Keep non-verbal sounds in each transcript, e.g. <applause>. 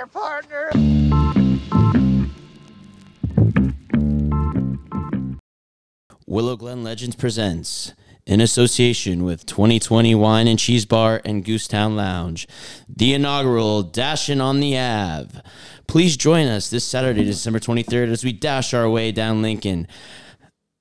there, partner. Willow Glen Legends presents, in association with 2020 Wine and Cheese Bar and Goosetown Lounge, the inaugural Dashin' on the Ave. Please join us this Saturday, December 23rd, as we dash our way down Lincoln.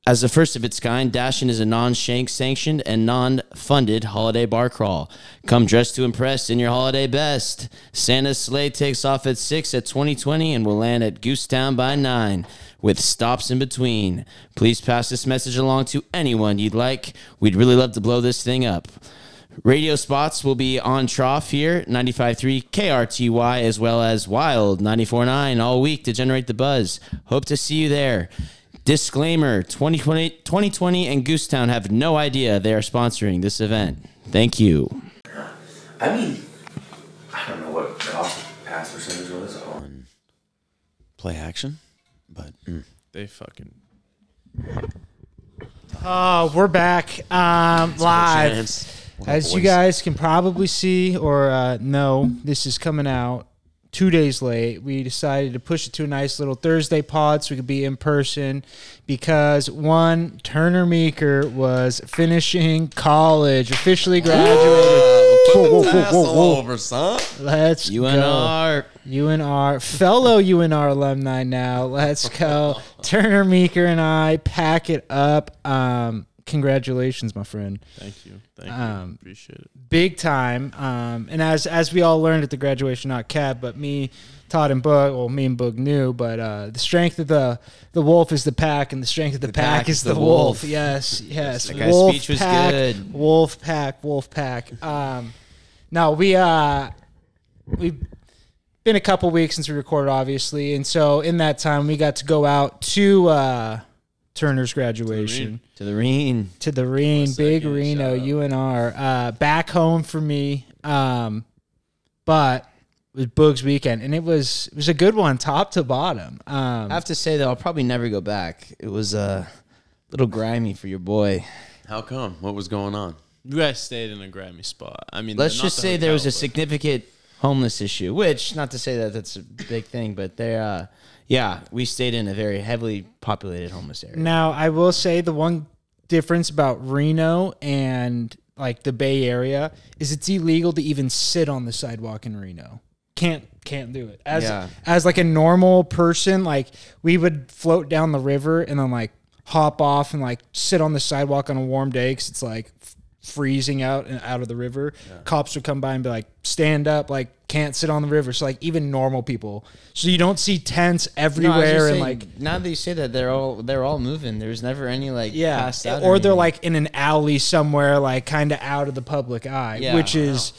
As the first of its kind, Dashin' is a non-shank sanctioned and non-funded holiday bar crawl. Come dressed to impress in your holiday best. Santa's sleigh takes off at 6 at 2020 and will land at Goosetown by 9 with stops in between. Please pass this message along to anyone you'd like. We'd really love to blow this thing up. Radio spots will be on Trough here, 95.3 KRTY, as well as Wild 94.9 all week to generate the buzz. Hope to see you there. Disclaimer 2020, 2020 and Goosetown have no idea they are sponsoring this event. Thank you. I mean, I don't know what the pass percentage was on play action, but mm. They fucking. Oh, we're back um, live. As you guys can probably see or uh, know, this is coming out two days late. We decided to push it to a nice little Thursday pod so we could be in person because one, Turner Meeker was finishing college, officially graduated. Whoa, whoa, whoa, whoa, whoa. over, son. Let's go. UNR. UNR, fellow UNR alumni now. Let's go. <laughs> Turner Meeker and I pack it up. Um, congratulations, my friend. Thank you. Thank Um, you. Appreciate it. Big time. Um, and as as we all learned at the graduation, not Kev, but me, Todd and Boog, well, me and Boog knew, but uh, the strength of the the wolf is the pack, and the strength of the, pack, is the, wolf. Yes, <laughs> yes. That guy's wolf speech was pack, good. Wolf pack, wolf pack. Um, no, we uh, we've been a couple weeks since we recorded, obviously, and so in that time we got to go out to uh, Turner's graduation To the Reen. to the Reen, What's Big again? Reno, Shout out. UNR. Uh, back home for me, um, but it was Boog's weekend, and it was it was a good one, top to bottom. Um, I have to say though, I'll probably never go back. It was a little grimy for your boy. How come? What was going on? You guys stayed in a grimy spot. I mean, Let's not just the say there was a but- significant homeless issue, which not to say that that's a big thing, but there, uh, yeah, we stayed in a very heavily populated homeless area. now I will say the one difference about Reno and like the Bay Area is it's illegal to even sit on the sidewalk in Reno. Can't can't do it. As Yeah. as like a normal person, like we would float down the river and then like hop off and like sit on the sidewalk on a warm day because it's like f- freezing out and out of the river. Cops would come by and be like, "Stand up!" Like can't sit on the river. So like even normal people. So you don't see tents No, I was just everywhere and saying, like now that you say that, they're all they're all moving. There's never any like yeah, passed out or they're like in an alley somewhere, like kind of out of the public eye, Yeah. which is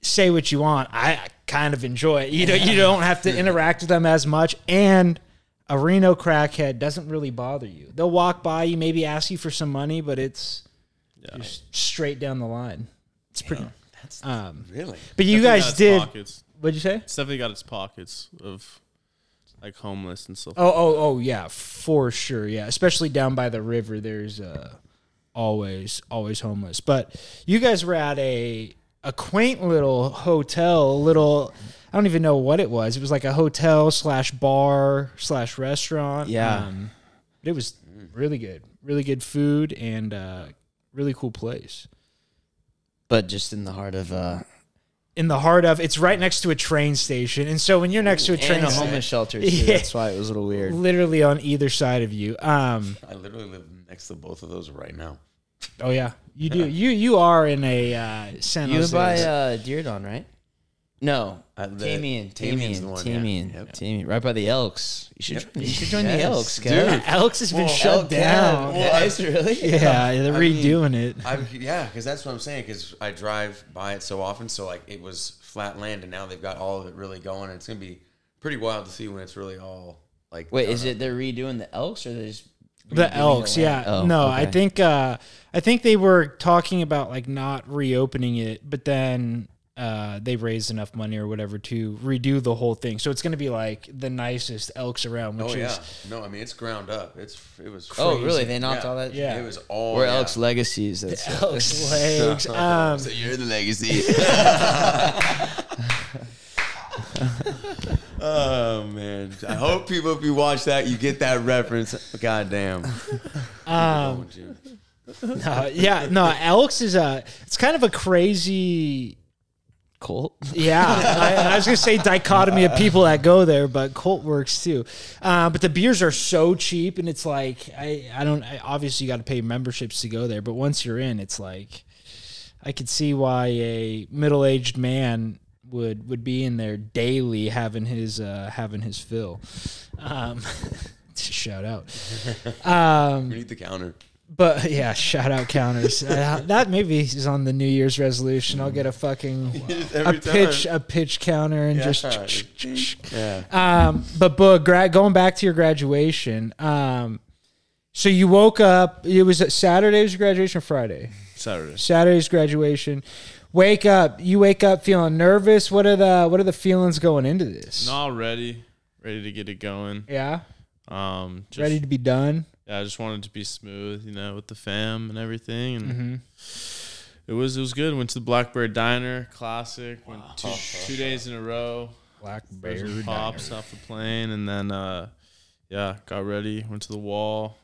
say what you want. I kind of enjoy it. You know, you don't have to <laughs> interact with them as much, and a Reno crackhead doesn't really bother you. They'll walk by you, maybe ask you for some money, but it's Yeah. just straight down the line. It's pretty. That's Um, really. but you Definitely guys did. Pockets. What'd you say? It's definitely got its pockets of like homeless and stuff. Oh, oh, oh, yeah, for sure. Yeah, especially down by the river. There's uh, always, always homeless. But you guys were at a a quaint little hotel. Little, I don't even know what it was. It was like a hotel slash bar slash restaurant. Yeah. um, but it was really good. Really good food and uh, really cool place. but just in the heart of uh, In the heart of, it's right next to a train station, and so when you're next to a train and a station, homeless shelter. Too. <laughs> Yeah. That's why it was a little weird. literally on either side of you. Um, <laughs> I literally live next to both of those right now. Oh yeah, you do. <laughs> You you are in a uh, San You Jose. by uh, Diridon, right? No, Uh, the- Tamien, Tamien's Tamien, the one, yeah. Tamien, Yep. Tamien, right by the Elks. You should, Yep. join, you should join the Yes, Elks, dude. Elks has been Well, shut Elk down. Kev. Yeah, is really? <laughs> yeah, yeah they're I mean, redoing it. I yeah, because that's what I'm saying. Because I drive by it so often, so like it was flat land, and now they've got all of it really going. And it's gonna be pretty wild to see when it's really all like. Wait, is up. It they're redoing the Elks or they're just The Elks, land? yeah. Oh, no, I think uh, I think they were talking about like not reopening it, but then uh, they raised enough money or whatever to redo the whole thing. So it's going to be like the nicest Elks around, which Oh yeah, is no, I mean it's ground up. It's it was. Oh, really? They knocked Yeah. all that? Yeah. It was all. We're yeah. Elks legacies. That's Elks <laughs> legs. <laughs> Um, So you're the legacy. <laughs> Oh man! I hope people, if you watch that, you get that reference. God damn. Um, no, yeah, no. Elks is a. It's kind of a crazy. Colt. Yeah, <laughs> I, I was gonna say dichotomy of people that go there, but Colt works too. Uh, but the beers are so cheap, and it's like I, I don't. I, obviously, you got to pay memberships to go there, but once you're in, it's like I could see why a middle aged man would would be in there daily having his uh, having his fill. Um, <laughs> shout out. <laughs> Um, Underneath the counter. But <laughs> yeah, shout out counters. Uh, that maybe is on the New Year's resolution. I'll get a fucking <laughs> a pitch time. a pitch counter and Yeah. just. Yeah. Um, but but gra- going back to your graduation. Um, so you woke up. It was Saturday. Was your graduation? Or Friday. Saturday. Saturday's graduation. Wake up. You wake up feeling nervous. What are the What are the feelings going into this? Not ready. Ready to get it going. Yeah. Um, just, Ready to be done. Yeah, I just wanted to be smooth, you know, with the fam and everything, and Mm-hmm. it was it was good. Went to the Blackbird Diner, classic. Went two, two days in a row. Black Frozen pops off the plane, and then uh, yeah, got ready. Went to the wall.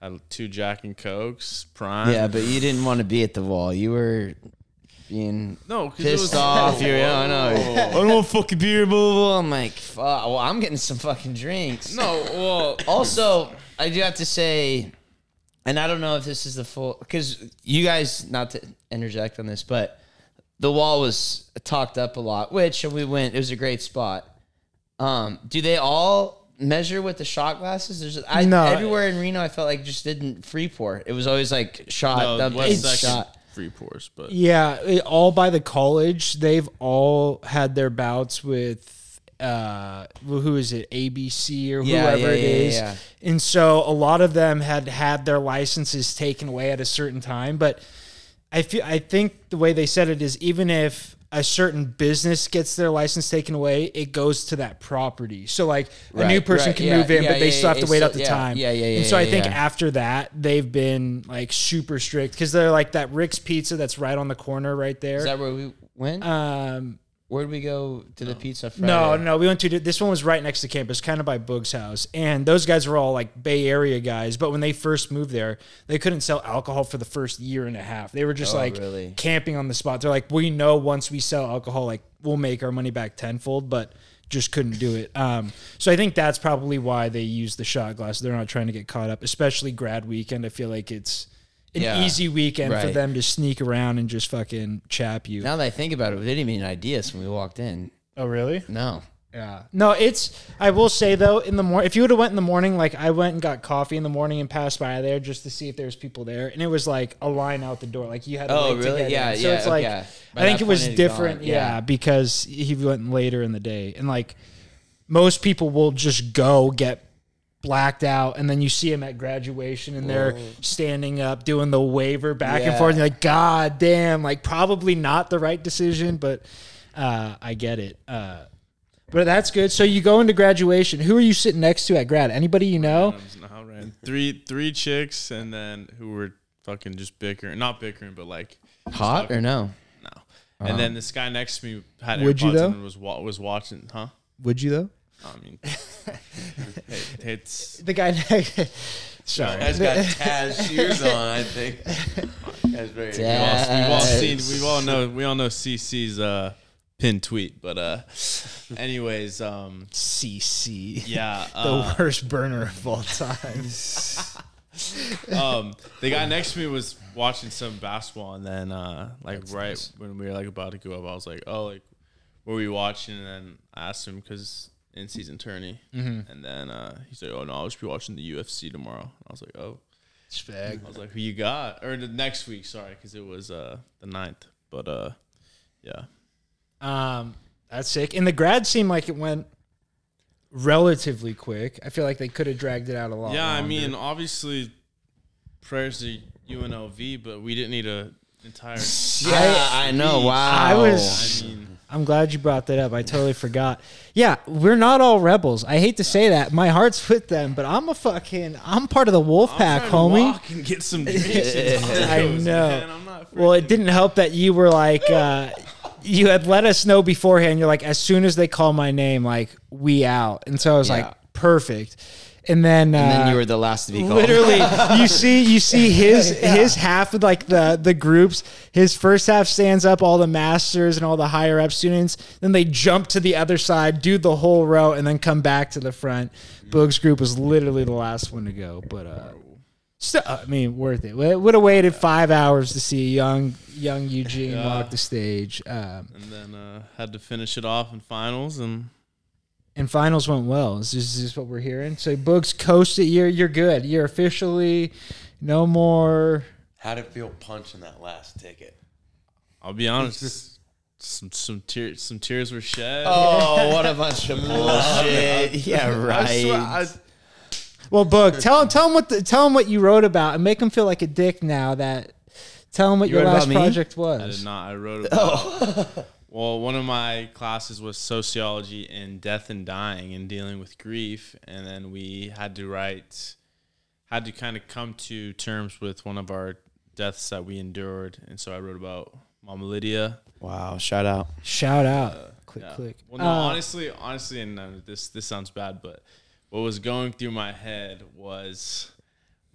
Had two Jack and Cokes, prime. Yeah, but you didn't want to be at the wall. You were being no, 'cause it pissed was off. You're, I know. I don't want fucking beer, blah, blah, blah. I'm like, fuck. Well, I'm getting some fucking drinks. No, well, Also, I do have to say, and I don't know if this is the full, because you guys, not to interject on this, but the wall was talked up a lot, which we went, it was a great spot. Um, do they all measure with the shot glasses? There's, I, No. everywhere in Reno, I felt like just didn't free pour. It was always like shot, no, dump, West in, section shot. free pours, but Yeah, it- all by the college. They've all had their bouts with uh who is it ABC or Yeah, whoever yeah, it is. yeah. And so a lot of them had had their licenses taken away at a certain time, but I feel I think the way they said it is even if a certain business gets their license taken away, it goes to that property. So like a new person right, can move in, but they still have to wait out the time. yeah, yeah, yeah. And so I think after that, they've been like super strict because they're like that Rick's Pizza that's right on the corner right there. Is that where we went? um, Where'd we go to the pizza Friday? no, no, we went to this one was right next to campus, kind of by Boog's house, and those guys were all like Bay Area guys. But when they first moved there, they couldn't sell alcohol for the first year and a half. They were just Oh, like really? camping on the spot. They're like, we know once we sell alcohol, like we'll make our money back tenfold, but just couldn't do it. Um, so I think that's probably why they use the shot glass. They're not trying to get caught up, especially grad weekend. I feel like it's an Yeah, easy weekend for them to sneak around and just fucking chap you. Now that I think about it, we didn't even ID us when we walked in. Oh, really? No. Yeah. No, it's. I will say though, in the morning, if you would have went in the morning, like I went and got coffee in the morning and passed by there just to see if there was people there, and it was like a line out the door. Like you had. To Oh, wait to really? get Yeah, in. So yeah, it's like okay. I think it was point, it had different. yeah. yeah. because he went later in the day, and like most people will just go get blacked out and then you see him at graduation and they're standing up doing the waiver back and forth and you're like god damn like probably not the right decision but uh, i get it uh, but that's good. So you go into graduation. Who are you sitting next to at grad? Anybody you know? Randoms, no, three three chicks and then who were fucking just bickering, not bickering, but like Hot or no? no. And then this guy next to me had Would you though? and was was watching, huh? would you though I mean, <laughs> hey, it's the guy next sorry Guy's got Taz shoes on, I think. That's very we've all, we've all seen, we all know, we all know CC's uh, pin tweet, but uh, anyways, um, cc yeah, <laughs> the uh, worst burner of all time. <laughs> Um, the guy next to me was watching some basketball, and then uh, like right when we were like about to go up, I was like, "Oh, like, what were you watching?" And then I asked him because in season tourney, and then uh, he's like, "Oh no, I'll just be watching the UFC tomorrow." I was like, "Oh," I was like, "Who you got?" Or the next week, sorry, because it was uh the 9th. But uh, yeah, Um, that's sick. And the grad seemed like it went relatively quick. I feel like they could have dragged it out a lot. yeah. I mean, obviously, prayers to UNLV, but we didn't need a entire. <laughs> Yeah, I, know. Wow. I was- I mean. I'm glad you brought that up. I totally forgot. Yeah, we're not all rebels. I hate to say that. My heart's <laughs> with them, but I'm a fucking. I'm part of the wolf I'm pack, to homie. walk and get some <laughs> I know. man. Well, it didn't help that you were like uh, you had let us know beforehand. You're like, as soon as they call my name, like we out. And so I was Yeah. like, perfect. And then, uh, And then you were the last to be called. literally <laughs> you see you see his <laughs> his half of like the the groups his first half stands up all the masters and all the higher up students then they jump to the other side do the whole row and then come back to the front boog's group was literally the last one to go but uh so, I mean, worth it. Would have waited five hours to see young young Eugene Yeah. walk the stage. Um, and then uh, had to finish it off in finals, and and finals went well. Is this, is this what we're hearing? So Books coasted. You're you're good. You're officially no more. How'd it feel punching that last ticket? I'll be honest, some some tears some tears were shed. Oh, what a bunch of <laughs> bullshit. Yeah, I swear, I- right. Well, Boog, tell him tell him what the, tell him what you wrote about and make him feel like a dick now that. Tell him what You your last project was. I did not. I wrote oh. about. Well, one of my classes was sociology and death and dying and dealing with grief, and then we had to write, had to kind of come to terms with one of our deaths that we endured, and so I wrote about Mama Lydia. Wow, shout out. Shout out. click Yeah. click. Well, no, Uh, honestly, honestly, and uh, this this sounds bad, but what was going through my head was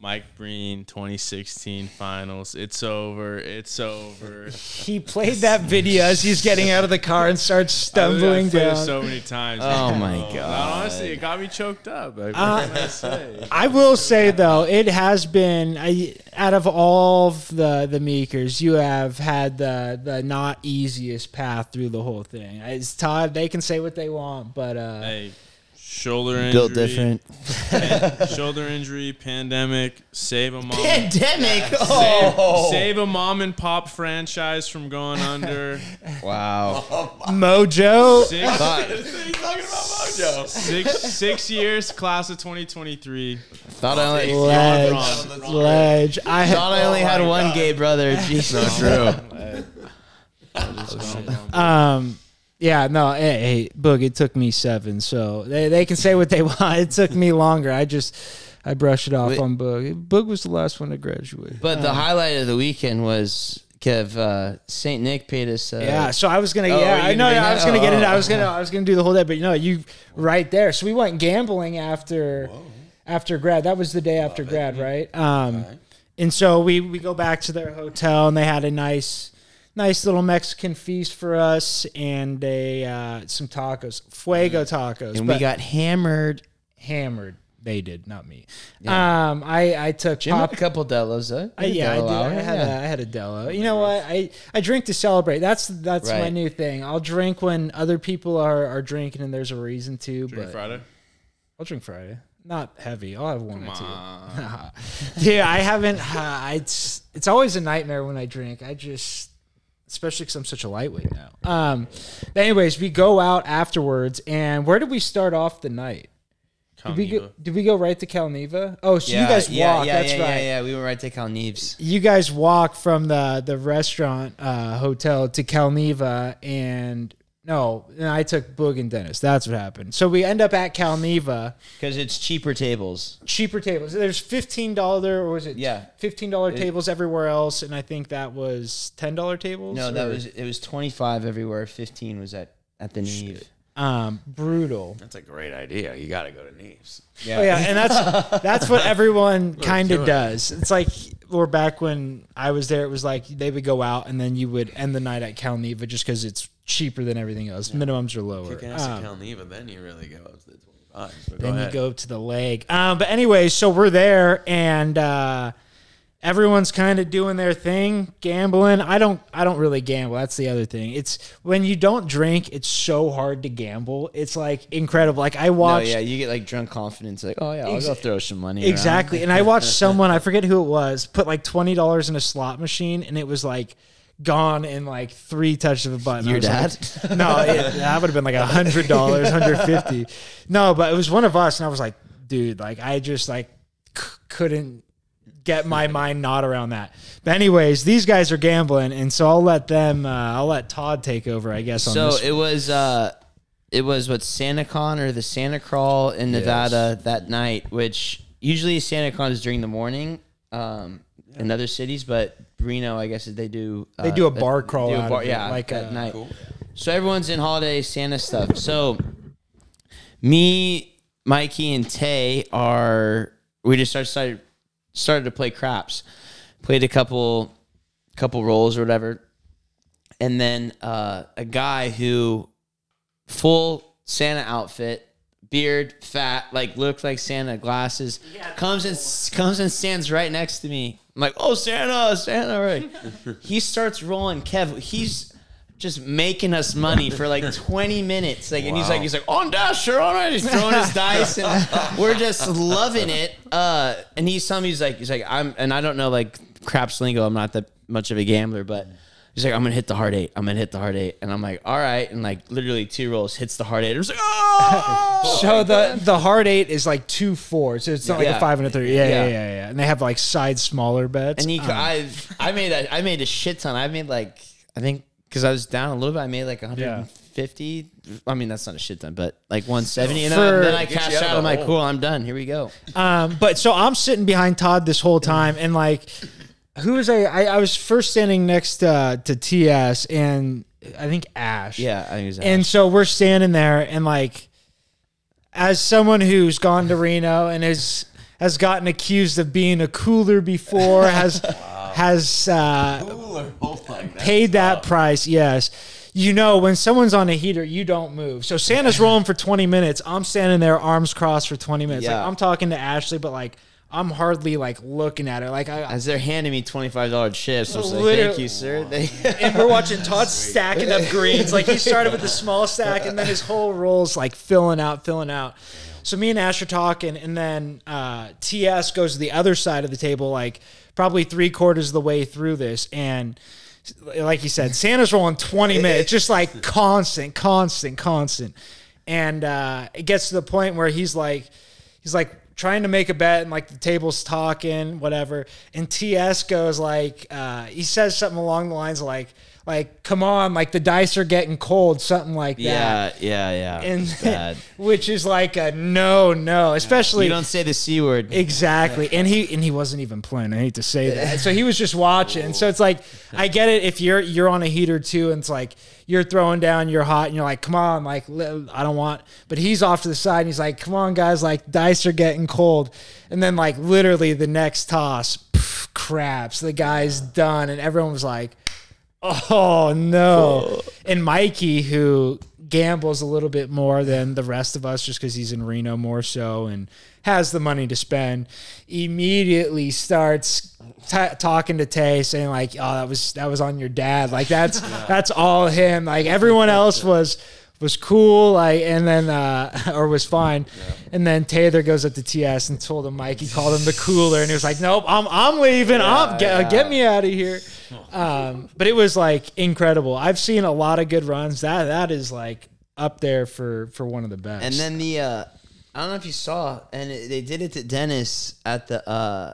Mike Breen 2016 finals. It's over. It's over. He played that video as he's getting out of the car and starts stumbling it down. so many times. Oh my God. Honestly, it got me choked up. Like, Uh, I say? I will say though, it has been I, out of all of the the Meekers, you have had the the not easiest path through the whole thing. It's Todd. They can say what they want, but uh, Hey, shoulder injury. Built different. pan- <laughs> shoulder injury, pandemic, save a mom. Pandemic. Save, Oh. save a mom and pop franchise from going under. <laughs> Wow. Mojo. Six, He's talking about Mojo. six, six years, class of 2023. Thought I only Ledge, Wrong. ledge. I thought I only had one gay brother. Jeez. <laughs> Not true. Um, yeah, no, hey, hey, Boog, it took me seven, so they, they can say what they <laughs> want. It took me longer. I just I brushed it off Wait. on Boog. Boog was the last one to graduate. But the Um, highlight of the weekend was Kev uh, Saint Nick paid us. Uh, yeah, so I was gonna. Oh, yeah, I know. gonna I was gonna get Oh, into. I oh, was gonna. I was gonna do the whole day, but you know, you right there. So we went gambling after after grad. That was the day after grad, right? Um, and so we we go back to their hotel, and they had a nice nice little Mexican feast for us, and a uh, some tacos, fuego tacos, and we got hammered. hammered. They did, not me. Um, I I took Jim pop had a couple Delos, huh? I, yeah, I, Delo did. hour, I had yeah. a, I had a Delo. You know what? I, I drink to celebrate. That's that's my new thing. I'll drink when other people are, are drinking and there's a reason to. Drink but Friday. I'll drink Friday. Not heavy. I'll have one Come or two. on. <laughs> yeah, I haven't. Uh, <laughs> I, it's it's always a nightmare when I drink. I just, especially because I'm such a lightweight now. Um, but anyways, we go out afterwards, and where did we start off the night? Did we go? Did we go right to Calneva? Oh, so yeah, you guys yeah, walk. Yeah, That's yeah, right. yeah, yeah. We went right to Cal Neves. you guys walk from the the restaurant uh, hotel to Calneva, and no, and I took Boog and Dennis. That's what happened. So we end up at Calneva, Because it's cheaper tables. cheaper tables. There's fifteen dollar, or was it? Yeah. fifteen dollar tables everywhere else, and I think that was ten dollar tables. No, that or- was it was twenty five everywhere. Fifteen was at at the Neve. Um brutal. That's a great idea. You got to go to Neves. Oh yeah, and that's <laughs> that's what everyone kind of does. It's like or back when I was there, it was like they would go out and then you would end the night at Calneva just because it's cheaper than everything else. Minimums are lower. Kick ass Um, at Calneva, then you really go up to the 25. Then ahead. you go to the leg. Um, but anyways, so we're there and uh, everyone's kind of doing their thing, gambling. I don't I don't really gamble. That's the other thing. It's when you don't drink, it's so hard to gamble. It's like incredible. Like I No, watched yeah, you get like drunk confidence, like, oh yeah, I'll Ex- go throw some money. around. Exactly. And I watched someone, I forget who it was, put like twenty dollars in a slot machine, and it was like gone in like three touches of a button. Your dad? Like, <laughs> no, it, that would have been like a hundred dollars, hundred fifty. No, but it was one of us, and I was like, dude, like I just like c- couldn't get my mind not around that. But anyways, these guys are gambling, and so I'll let them. Uh, I'll let Todd take over, I guess. On So this it was uh it was what SantaCon or the Santa Crawl in Nevada that night, which usually SantaCon is during the morning um, in other cities, but Reno, I guess they do. They uh, do a bar crawl a out bar- of it, yeah, like at a- night. Cool. So everyone's in holiday Santa stuff. So me, Mikey, and Tay are we just started started, to play craps. Played a couple couple roles or whatever. And then uh, a guy who full Santa outfit, beard, fat, like looked like Santa, glasses, comes and comes and stands right next to me. I'm like, oh Santa, Santa, right? <laughs> he starts rolling. Kev, he's just making us money for like <laughs> 20 minutes. Like, and he's like, he's like, on dasher, all right. He's throwing his <laughs> dice, and we're just loving it. Uh, and he's telling me, he's like, he's like, I'm, and I don't know like craps lingo. I'm not that much of a gambler, but. He's like, I'm gonna hit the hard eight. I'm gonna hit the hard eight, and I'm like, all right, and like literally two rolls hits the hard eight. I'm just like, oh. So the the hard eight is like two four, so it's not like Yeah. a five and a three. Yeah, yeah, Yeah. yeah, yeah. And they have like side smaller bets. And he, Um, I, I made a, I made a shit ton. I made like, I think, because I was down a little bit, I made like 150. I mean, that's not a shit ton, but like 170. And then, For- then I Get you cashed out of out. the I'm like, hole. cool, I'm done. Here we go. Um, but so I'm sitting behind Todd this whole time, and like, who was I? I, I was first standing next uh, to TS, and I think Ash. Yeah, I think it was And so we're standing there, and like, as someone who's gone to Reno and has has gotten accused of being a cooler before, has <laughs> has uh, paid that price, yes. You know, when someone's on a heater, you don't move. So Santa's rolling for 20 minutes. I'm standing there, arms crossed for 20 minutes. Yeah. Like I'm talking to Ashley, but like I'm hardly like looking at her. Like I, as they're handing me twenty five dollars chips, I was like, thank you, sir. <laughs> And we're watching Todd stacking up greens. Like he started with the small stack, and then his whole roll's like filling out, filling out. So me and Ash are talking, and then uh, TS goes to the other side of the table, like probably three quarters of the way through this, and like you said, Santa's rolling twenty minutes, just like constant, constant, constant, and uh, it gets to the point where he's like, he's like trying to make a bet and like the table's talking whatever. And ts goes like uh he says something along the lines like like come on like the dice are getting cold something like that yeah, yeah, yeah. and <laughs> which is like a no no especially You don't say the c word. Exactly. <laughs> And he and he wasn't even playing. I hate to say that. So he was just watching. So it's like I get it if you're you're on a heater too and it's like you're throwing down, you're hot and you're like, "Come on, like I don't want." But he's off to the side and he's like, "Come on, guys, like dice are getting cold." And then like literally the next toss, pff, craps. The guy's done and everyone was like, "Oh no." Oh. And Mikey who gambles a little bit more than the rest of us just because he's in Reno more so and has the money to spend, immediately starts t- talking to Tay, saying like, "Oh, that was that was on your dad." Like that's that's all him. Like everyone else was was cool, like, and then uh, <laughs> or was fine, and then Taylor goes up to TS and told him Mike. He called him the cooler, and he was like, "Nope, I'm I'm leaving. I'm get, get me out of here." Um, but it was like incredible. I've seen a lot of good runs. That that is like up there for for one of the best. And then the uh, I don't know if you saw, and it, they did it to Dennis at the uh,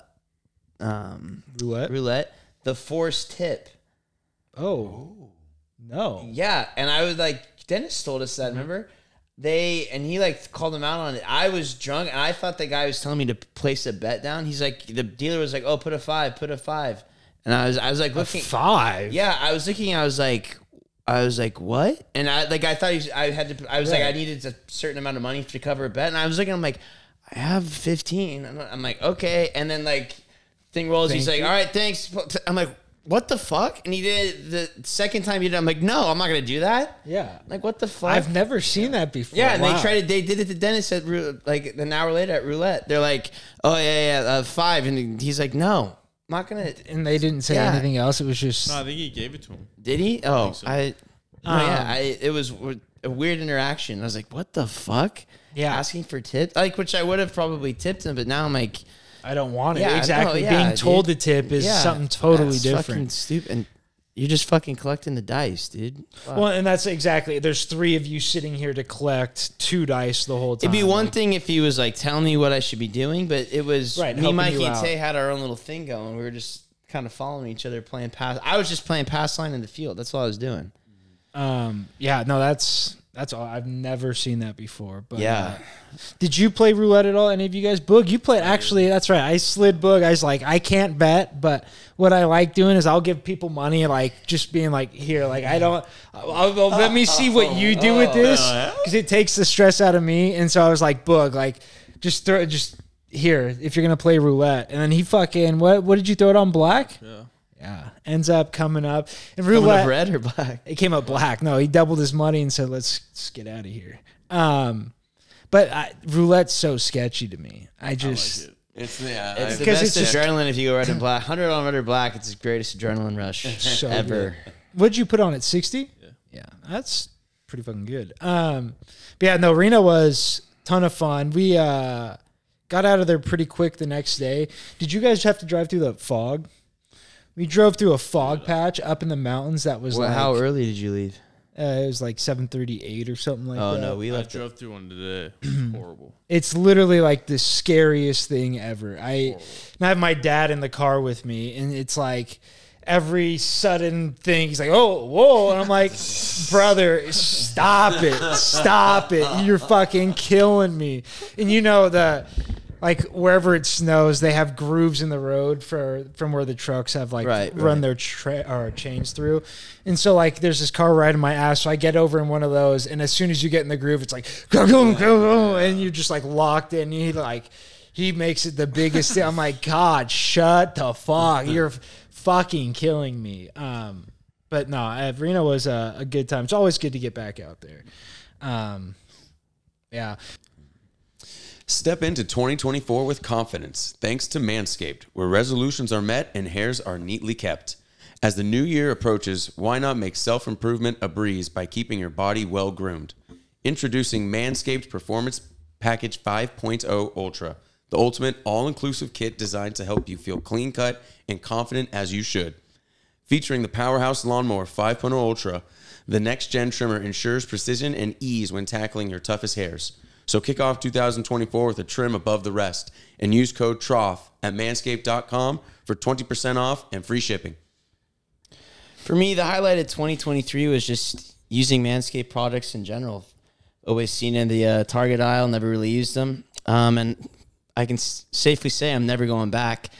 um, roulette. roulette. The forced tip. Oh no. Yeah, and I was like, Dennis told us that. Mm-hmm. Remember? They and he like called him out on it. I was drunk and I thought the guy was telling me to place a bet down. He's like, the dealer was like, "Oh, put a five, put a five. And I was, I was like looking. Five. Yeah, I was looking. I was like, I was like, what? And I like, I thought was, I had to. I was like, I needed a certain amount of money to cover a bet, and I was looking. I'm like, I have 15. I'm, I'm like, okay. And then like, thing rolls. he's Thank like, you. all right, thanks. I'm like, what the fuck? And he did it the second time he did. it, I'm like, no, I'm not gonna do that. Yeah. Like, what the fuck? I've never seen that before. Yeah, and Wow. they tried it. They did it to Dennis at Rou- like an hour later at roulette. They're like, "Oh yeah, yeah, uh, five. and he's like, "No, I'm not gonna." and they didn't say Yeah. anything else. It was just No, I think he gave it to him. Did he? Oh, so. I. no, Um, yeah, I. It was w- a weird interaction. I was like, "What the fuck?" Yeah. asking for tips, like which I would have probably tipped him, but now I'm like, I don't want it. Yeah, exactly. no, yeah, Being told dude. to tip is yeah, something totally different. stupid. And you're just fucking collecting the dice, dude. Fuck. Well, and that's exactly. There's three of you sitting here to collect two dice the whole time. It'd be one Like, thing if he was like telling me what I should be doing, but it was Right, me, Mikey, and. Tay had our own little thing going. We were just kind of following each other, playing pass. I was just playing pass line in the field. That's all I was doing. Um. Yeah. No. That's That's all. I've never seen that before. But Yeah. uh, did you play roulette at all? Any of you guys? Boog, you played. Actually, that's right. I slid Boog. I was like, I can't bet, but what I like doing is I'll give people money, like just being like, here, like I don't. I'll, I'll- let me see what you do with this because it takes the stress out of me. And so I was like, Boog, like just throw, just here if you're gonna play roulette. And then he fucking what? What did you throw it on black? Yeah. Yeah, ends up coming up and roulette. up red or black? It came up black. No, he doubled his money and said, "Let's, let's get out of here." Um, but I, roulette's so sketchy to me. I just It's yeah. It's I- the 'Cause best it's just- adrenaline if you go red and black. 100 on red or black, it's the greatest adrenaline rush so ever. good. What'd you put on it? Sixty. Yeah. Yeah, that's pretty fucking good. Um, but yeah, no, Reno was ton of fun. We uh got out of there pretty quick the next day. Did you guys have to drive through the fog? We drove through a fog patch up in the mountains. That was Well, like how early did you leave? uh, it was like seven thirty eight or something like that. Oh, no, we I left. drove through one today. It <clears throat> horrible. It's literally like the scariest thing ever. I, and I have my dad in the car with me, and it's like every sudden thing, he's like, "Oh, whoa!" And I'm like, <laughs> "Brother, stop it, stop it! You're fucking killing me." And you know the. Like wherever it snows, they have grooves in the road for from where the trucks have like Right, run right. their tra- or chains through, and so like there's this car riding my ass. So I get over in one of those, and as soon as you get in the groove, it's like go go go go, and you're just like locked in. He like he makes it the biggest thing. I'm like, God, shut the fuck! <laughs> You're fucking killing me. Um, but no, Reno was a, a good time. It's always good to get back out there. Um, yeah, Step into 2024 with confidence thanks to Manscaped, where resolutions are met and hairs are neatly kept. As the new year approaches, why not make self improvement a breeze by keeping your body well groomed? Introducing Manscaped Performance Package 5.0 Ultra, the ultimate all inclusive kit designed to help you feel clean cut and confident as you should. Featuring the Powerhouse Lawnmower 5.0 Ultra, the next gen trimmer ensures precision and ease when tackling your toughest hairs. So kick off 2024 with a trim above the rest and use code TROUGH at manscaped.com for 20% off and free shipping. For me, the highlight of 2023 was just using Manscaped products in general. Always seen in the uh, Target aisle, never really used them. Um, and I can s- safely say I'm never going back.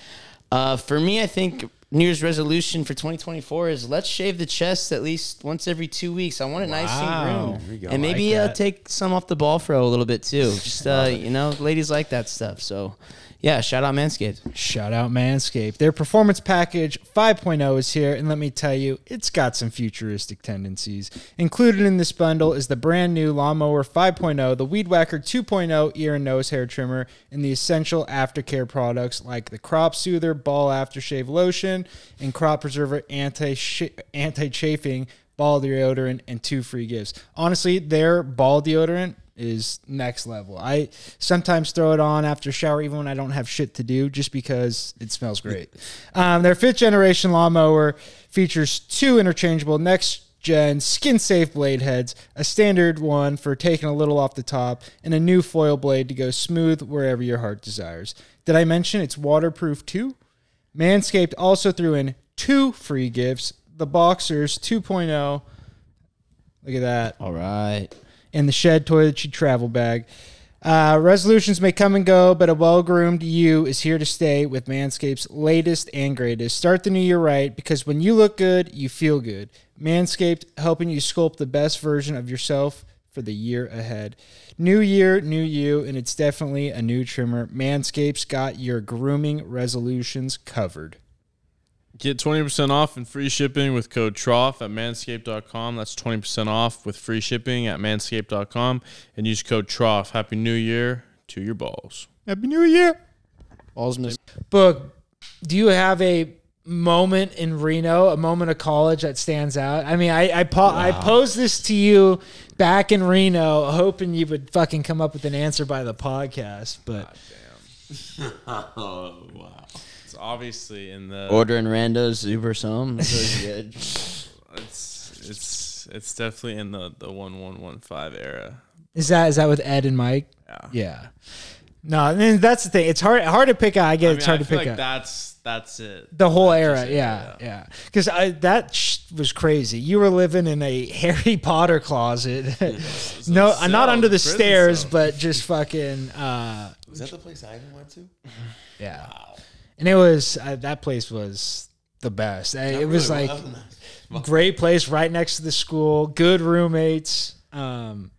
Uh, for me, I think New Year's resolution for 2024 is let's shave the chest at least once every two weeks. I want a nice Wow. and There you groomed. go. And maybe like uh, take some off the ball throw a little bit too. Just, uh, you know, ladies like that stuff. So, yeah, shout out Manscaped. Shout out Manscaped. Their performance package 5.0 is here, and let me tell you, it's got some futuristic tendencies. Included in this bundle is the brand new Lawnmower 5.0, the Weed Whacker 2.0 ear and nose hair trimmer, and the essential aftercare products like the Crop Soother Ball Aftershave Lotion and Crop Preserver Anti Anti Chafing Ball Deodorant, and two free gifts. Honestly, their ball deodorant is next level. I sometimes throw it on after shower, even when I don't have shit to do, just because it smells great. <laughs> um, their fifth generation lawnmower features two interchangeable next gen skin safe blade heads, a standard one for taking a little off the top, and a new foil blade to go smooth wherever your heart desires. Did I mention it's waterproof too? Manscaped also threw in two free gifts the Boxers 2.0. Look at that All right. and the shed toiletry travel bag. Uh, resolutions may come and go, but a well groomed you is here to stay with Manscaped's latest and greatest. Start the new year right because when you look good, you feel good. Manscaped helping you sculpt the best version of yourself for the year ahead. New year, new you, and it's definitely a new trimmer. Manscaped's got your grooming resolutions covered. Get 20% off and free shipping with code TROUGH at manscaped.com. That's 20% off with free shipping at manscaped.com. And use code TROUGH. Happy New Year to your balls. Happy New Year! Balls miss. Boog, do you have a moment in Reno, a moment of college that stands out? I mean, I I, po- I posed this to you back in Reno, hoping you would fucking come up with an answer by the podcast, but <laughs> Oh, wow. It's obviously in the. Ordering randos, Uber some. That's always <laughs> good. It's it's it's definitely in the the one one one five era. is that is that with Ed and Mike? Yeah. Yeah. No, I mean, that's the thing. It's hard hard to pick out. I get I it's hard I to feel pick like out. that's that's it. The whole That's era, it, yeah, yeah. Because I that sh- was crazy. You were living in a <laughs> Harry Potter closet. <laughs> no, a not under the stairs, cell. but just fucking. Uh, <laughs> Was that the place Ivan went to? yeah, and it was uh, that place was the best. Uh, it was really, like well, great place right next to the school. Good roommates. Um,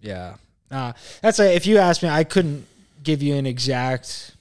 yeah, uh, that's a, if you ask me, I couldn't give you an exact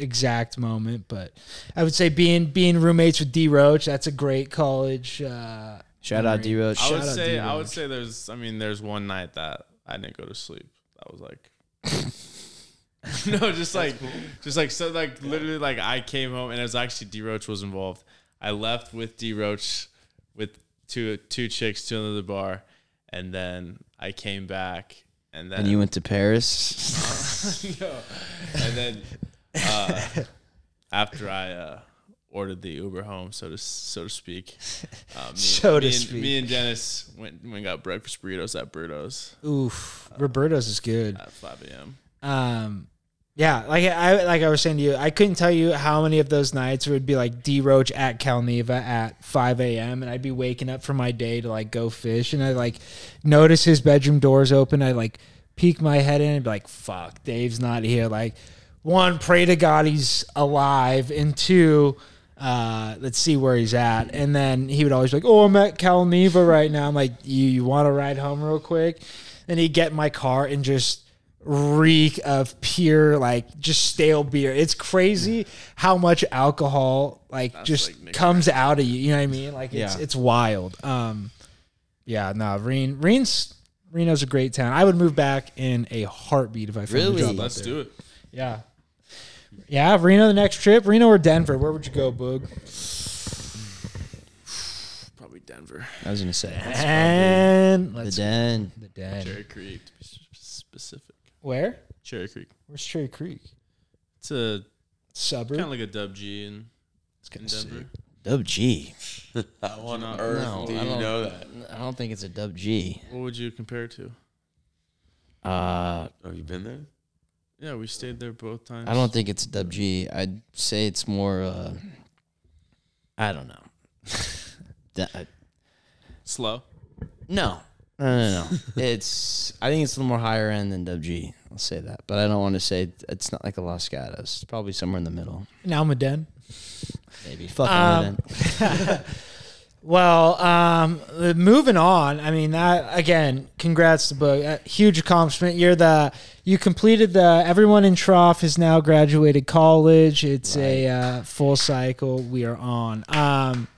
exact moment, but I would say being being roommates with D Roach, that's a great college. Uh, Shout out memory. D Roach. I would Shout say I would say there's I mean there's one night that I didn't go to sleep. That was like <laughs> No, just like just like so like literally like I came home and it was actually D Roach was involved. I left with D Roach with two two chicks to another bar and then I came back and then And you went to Paris. <laughs> no. And then uh, after I uh, ordered the Uber home, so to so to speak, <laughs> uh, me, So to me and, speak. me and Dennis went went and got breakfast burritos at Burritos Oof, Roberto's is good. at 5 a.m. Um, yeah, like I like I was saying to you, I couldn't tell you how many of those nights it would be like D Roach at Calneva at 5 a.m. and I'd be waking up for my day to like go fish, and I like notice his bedroom doors open. I like peek my head in and be like, "Fuck, Dave's not here." Like, one, pray to God he's alive, and two. Uh, let's see where he's at, and then he would always be like, "Oh, I'm at Calneva right now." I'm like, "You, you want to ride home real quick?" And he'd get in my car and just reek of pure like just stale beer. It's crazy how much alcohol like just like Nick comes out of you. You know what I mean? Like it's Yeah. it's wild. Um, yeah, no, Reno, Reno's Reno's a great town. I would move back in a heartbeat if I found Really? a job. Let's there. do it. Yeah. Yeah, Reno the next trip. Reno or Denver? Where would you go, Boog? <sighs> Probably Denver, I was gonna say And the let's den. the den. Cherry Creek to be s- specific. Where? Cherry Creek. Where's Cherry Creek? It's a Suburb. kind of like a Dub G in, in Denver. Dub G. How on not- earth No, do I you don't- know that? I don't think it's a Dub G. What would you compare it to? Uh, Oh, you been there? Yeah, we stayed there both times. I don't think it's a Dub G. I'd say it's more. Uh, I don't know. <laughs> Da- slow. no, no, no, no. <laughs> it's. I think it's a little more higher end than Dub G. I'll say that, but I don't want to say it's not like a Los Gatos. It's probably somewhere in the middle. Now I'm a den. Maybe. Fuck Um, then. <laughs> Well, um, uh, moving on. I mean, that again, congrats to Boog. Uh, huge accomplishment. You're the you completed the. Everyone in Trough has now graduated college. It's a uh, full cycle. We are on. Um,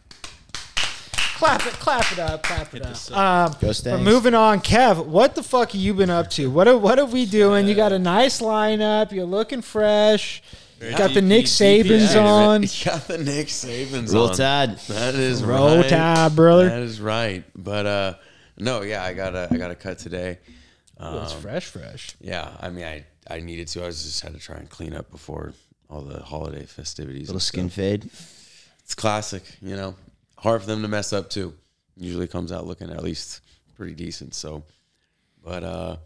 clap it, clap it up, clap it up. Um, Go but moving on, Kev. What the fuck have you been up to? What are what are we doing? You got a nice lineup. You're looking fresh. <laughs> got the Nick Sabans DP. on. You got the Nick Sabans Roll on. Tide. That is Roll right. Tide, brother. That is right. But uh, no, yeah, I got a I got a cut today. Oh, it's Um, fresh, fresh. Yeah, I mean, I I needed to. I was just had to try and clean up before all the holiday festivities. Little skin stuff. fade. It's classic, you know. Hard for them to mess up too. Usually comes out looking at least pretty decent. So, but uh,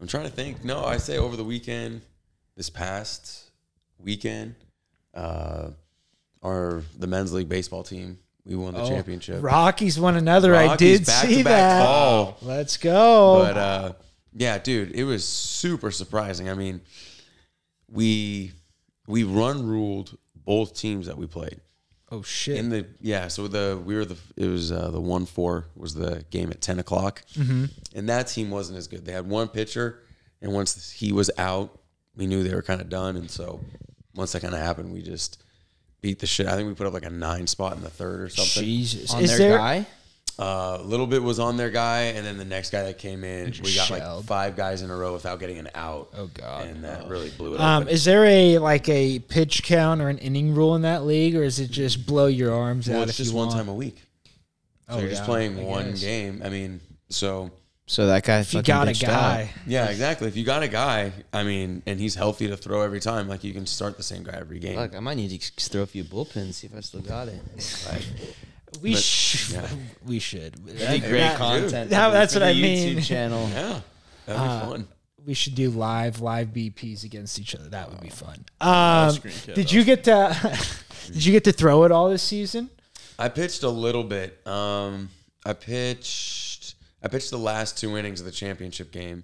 I'm trying to think. No, I say over the weekend, this past weekend, uh, our the men's league baseball team we won the Oh, championship. Rockies won another. I did back see to back that. fall. Let's go. But uh, yeah, dude, it was super surprising. I mean, we we run ruled both teams that we played. oh shit. In the yeah, so the we were the it was uh, the one four was the game at ten o'clock, Mm-hmm. and that team wasn't as good. They had one pitcher, and once he was out, we knew they were kind of done. And so once that kind of happened, we just beat the shit. I think we put up like a nine spot in the third or something. Jesus. On Is their there guy. Uh, a little bit was on their guy, and then the next guy that came in, we got shelled. like five guys in a row without getting an out. Oh, God. And that really blew it up. um open. is there a like a pitch count or an inning rule in that league or is it just blow your arms well, out it's if just you one want? time a week. So Oh, you're just yeah, playing I one guess. game. I mean, so So that guy. If you got a guy. yeah, exactly. If you got a guy, I mean, and he's healthy to throw every time, like you can start the same guy every game. Look, I might need to s- throw a few bullpens, see if I still got it. <laughs> Right? We But- should yeah. <laughs> we should. That'd be great that- content. that- for that's what the I mean. YouTube <laughs> channel. Yeah, that'd be Uh, fun. we should do live live BPs against each other. That would be fun. Um, did you get to did you get to throw it all this season? I pitched a little bit. Um, I pitched. I pitched the last two innings of the championship game.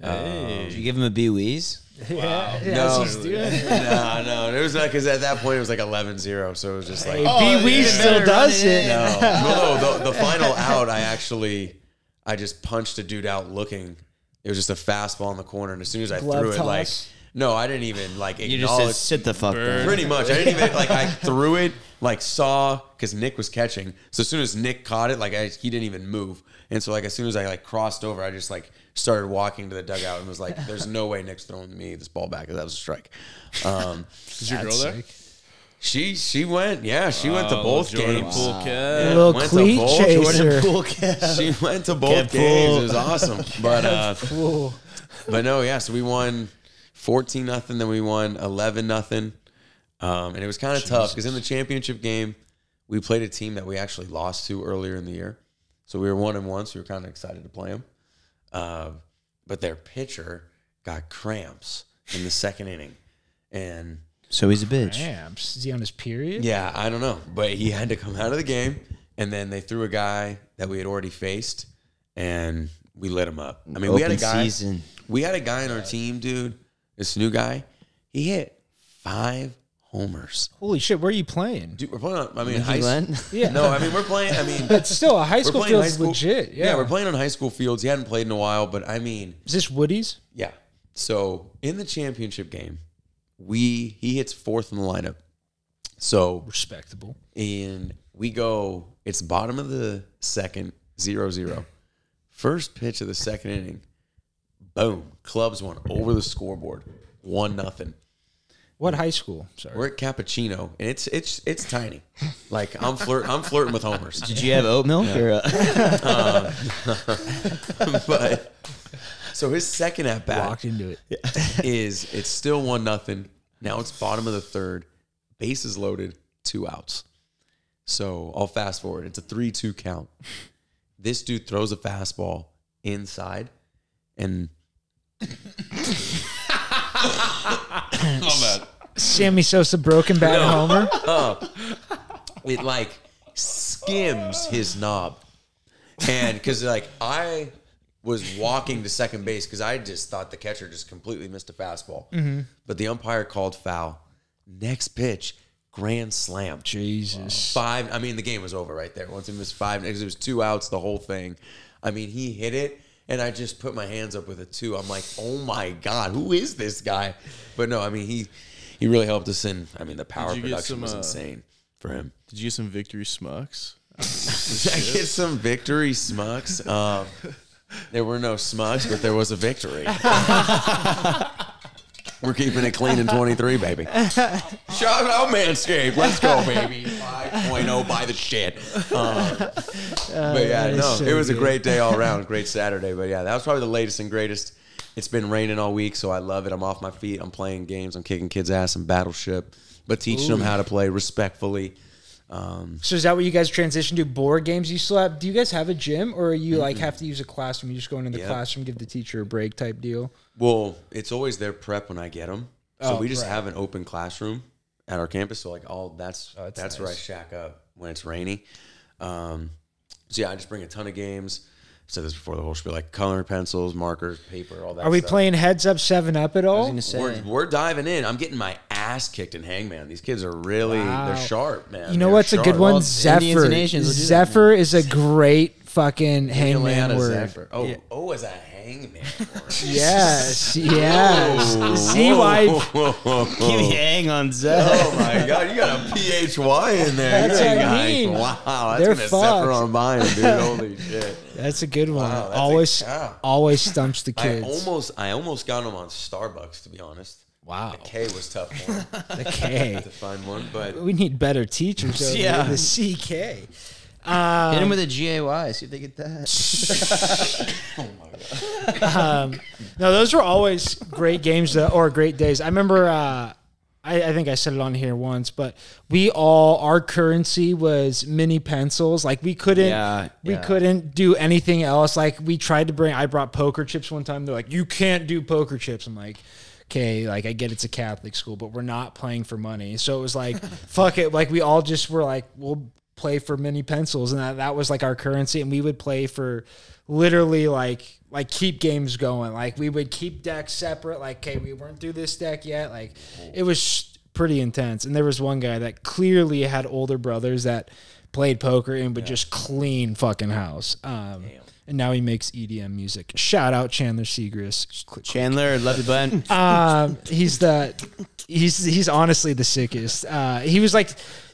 Did you give him a B Weeze? <laughs> Yeah, yeah, No. he's doing it. <laughs> no, no, it was not because at that point it was like 11-0, so it was just like Hey, Oh, B Wee yeah, still does it. it. no, <laughs> no, no. The, the final out, I actually, I just punched a dude out looking. It was just a fastball in the corner, and as soon as I Glove threw it, like, toss? No, I didn't even like it. You just said, acknowledge. sit the fuck down. Pretty much, I didn't even like. I threw it, like saw because Nick was catching. So as soon as Nick caught it, like I, he didn't even move, and so like as soon as I like crossed over, I just like started walking to the dugout and was like, "There's no way Nick's throwing me this ball back. 'cause That was a strike." Um, <laughs> Is your girl there? she she went, yeah, she went to Oh, both Jordan games. Poole Yeah, cat. Little went to cleat both. chaser. <laughs> She went to both Kev games. It was awesome. <laughs> But uh, Ooh. but no, yeah. So we won fourteen nothing. Then we won eleven nothing. Um, and it was kind of tough because in the championship game, we played a team that we actually lost to earlier in the year. So we were one and one. So we were kind of excited to play them. Uh, but their pitcher got cramps in the second inning, and So he's a bitch. Damn, is he on his period? yeah, I don't know, but he had to come out of the game, and then they threw a guy that we had already faced, and we lit him up. I mean, we had a guy. season. We had a guy on our team, dude. This new guy, he hit five homers. Holy shit, where are you playing? Dude, we're playing. On, I mean, Mickey high Glenn? <laughs> Yeah. No, I mean we're playing. I mean, But still, a high school playing high field's school. legit. Yeah. we're playing on high school fields. He hadn't played in a while, but I mean, Is this Woody's? yeah. So in the championship game, we he hits fourth in the lineup. So Respectable. and we go it's bottom of the second zero zero first pitch of the second inning boom clubs one over the scoreboard one nothing What high school? Sorry. we're at cappuccino and it's it's it's tiny like i'm flirt i'm flirting with homers Did you have oat milk or? Uh, <laughs> <laughs> but so his second at bat Walked into it. <laughs> is it's still one nothing. Now it's bottom of the third, bases loaded, two outs. So I'll fast forward. It's a three-two count. This dude throws a fastball inside, and Sammy Sosa broken bat homer. it like skims his knob. And because like I was walking to second base because I just thought the catcher just completely missed a fastball, mm-hmm. but the umpire called foul. Next pitch, grand slam. Jesus. Five. I mean, the game was over right there. Once it was five, because it was two outs, the whole thing. I mean, he hit it, and I just put my hands up with a two. I'm like, oh my god, who is this guy? But no, I mean, he he really helped us in. I mean, the power production some, was uh, insane for him. Did you get some victory smucks? <laughs> <laughs> Did I get some victory smucks. Um, there were no smucks, but there was a victory. <laughs> We're keeping it clean in 23, baby. <laughs> Shout out Manscaped. Let's go, baby. 5.0 by the shit. Um, but yeah, no, it was a great day all around. Great Saturday. But yeah, that was probably the latest and greatest. It's been raining all week, so I love it. I'm off my feet. I'm playing games. I'm kicking kids' ass in Battleship, but teaching them how to play respectfully. Um, So is that what you guys transition to? Board games? You still have? Do you guys have a gym, or you like have to use a classroom? You just go into the Yeah. classroom, give the teacher a break type deal. Well, it's always their prep when I get them. So Oh, we just right. have an open classroom at our campus. So like all that's Oh, that's that's, where I shack up when it's rainy. Um, so yeah, I just bring a ton of games. I said this before the whole spiel, like coloring pencils, markers, paper, all that. Are we stuff. playing heads up seven up at I was all? say. We're, we're diving in. I'm getting my ass kicked in Hangman. These kids are really Wow. they're sharp, man. You know They're what's a good one? Well, Indians Zephyr. and Asians will do that, Zephyr is a great fucking hangman Atlanta word. Zephyr. Oh, Yeah. oh, as a hangman. word. Yes, yes. <laughs> See why? Keep <laughs> hang on Zach. Oh my god, you got a PHY in there. That's what I mean. Wow, They're that's gonna fucked. Zephyr on mine, dude. <laughs> Holy shit. That's a good one. Wow, that's a always, always stumps the kids. I kids. almost I almost got them on Starbucks to be honest. wow. The K was tough for 'em The K. to find one, but We need better teachers. Yeah. The CK. Um, Hit him with a GAY. See if they get that. <laughs> um, no, those were always great games or great days. I remember uh, I, I think I said it on here once, but we all our currency was mini pencils. Like we couldn't Yeah, we yeah. couldn't do anything else. Like we tried to bring I brought poker chips one time. They're like, you can't do poker chips. I'm like, okay, like I get it's a Catholic school, but we're not playing for money. So it was like, <laughs> fuck it. Like we all just were like, we'll play for mini pencils, and that, that was like our currency, and we would play for literally like like keep games going. Like we would keep decks separate. Like okay, we weren't through this deck yet. Like it was pretty intense. And there was one guy that clearly had older brothers that played poker and would just clean fucking house. Um, and now he makes EDM music. Shout out Chandler Seagrass. Chandler, love you, bud. Um, he's the he's he's honestly the sickest. Uh, he was like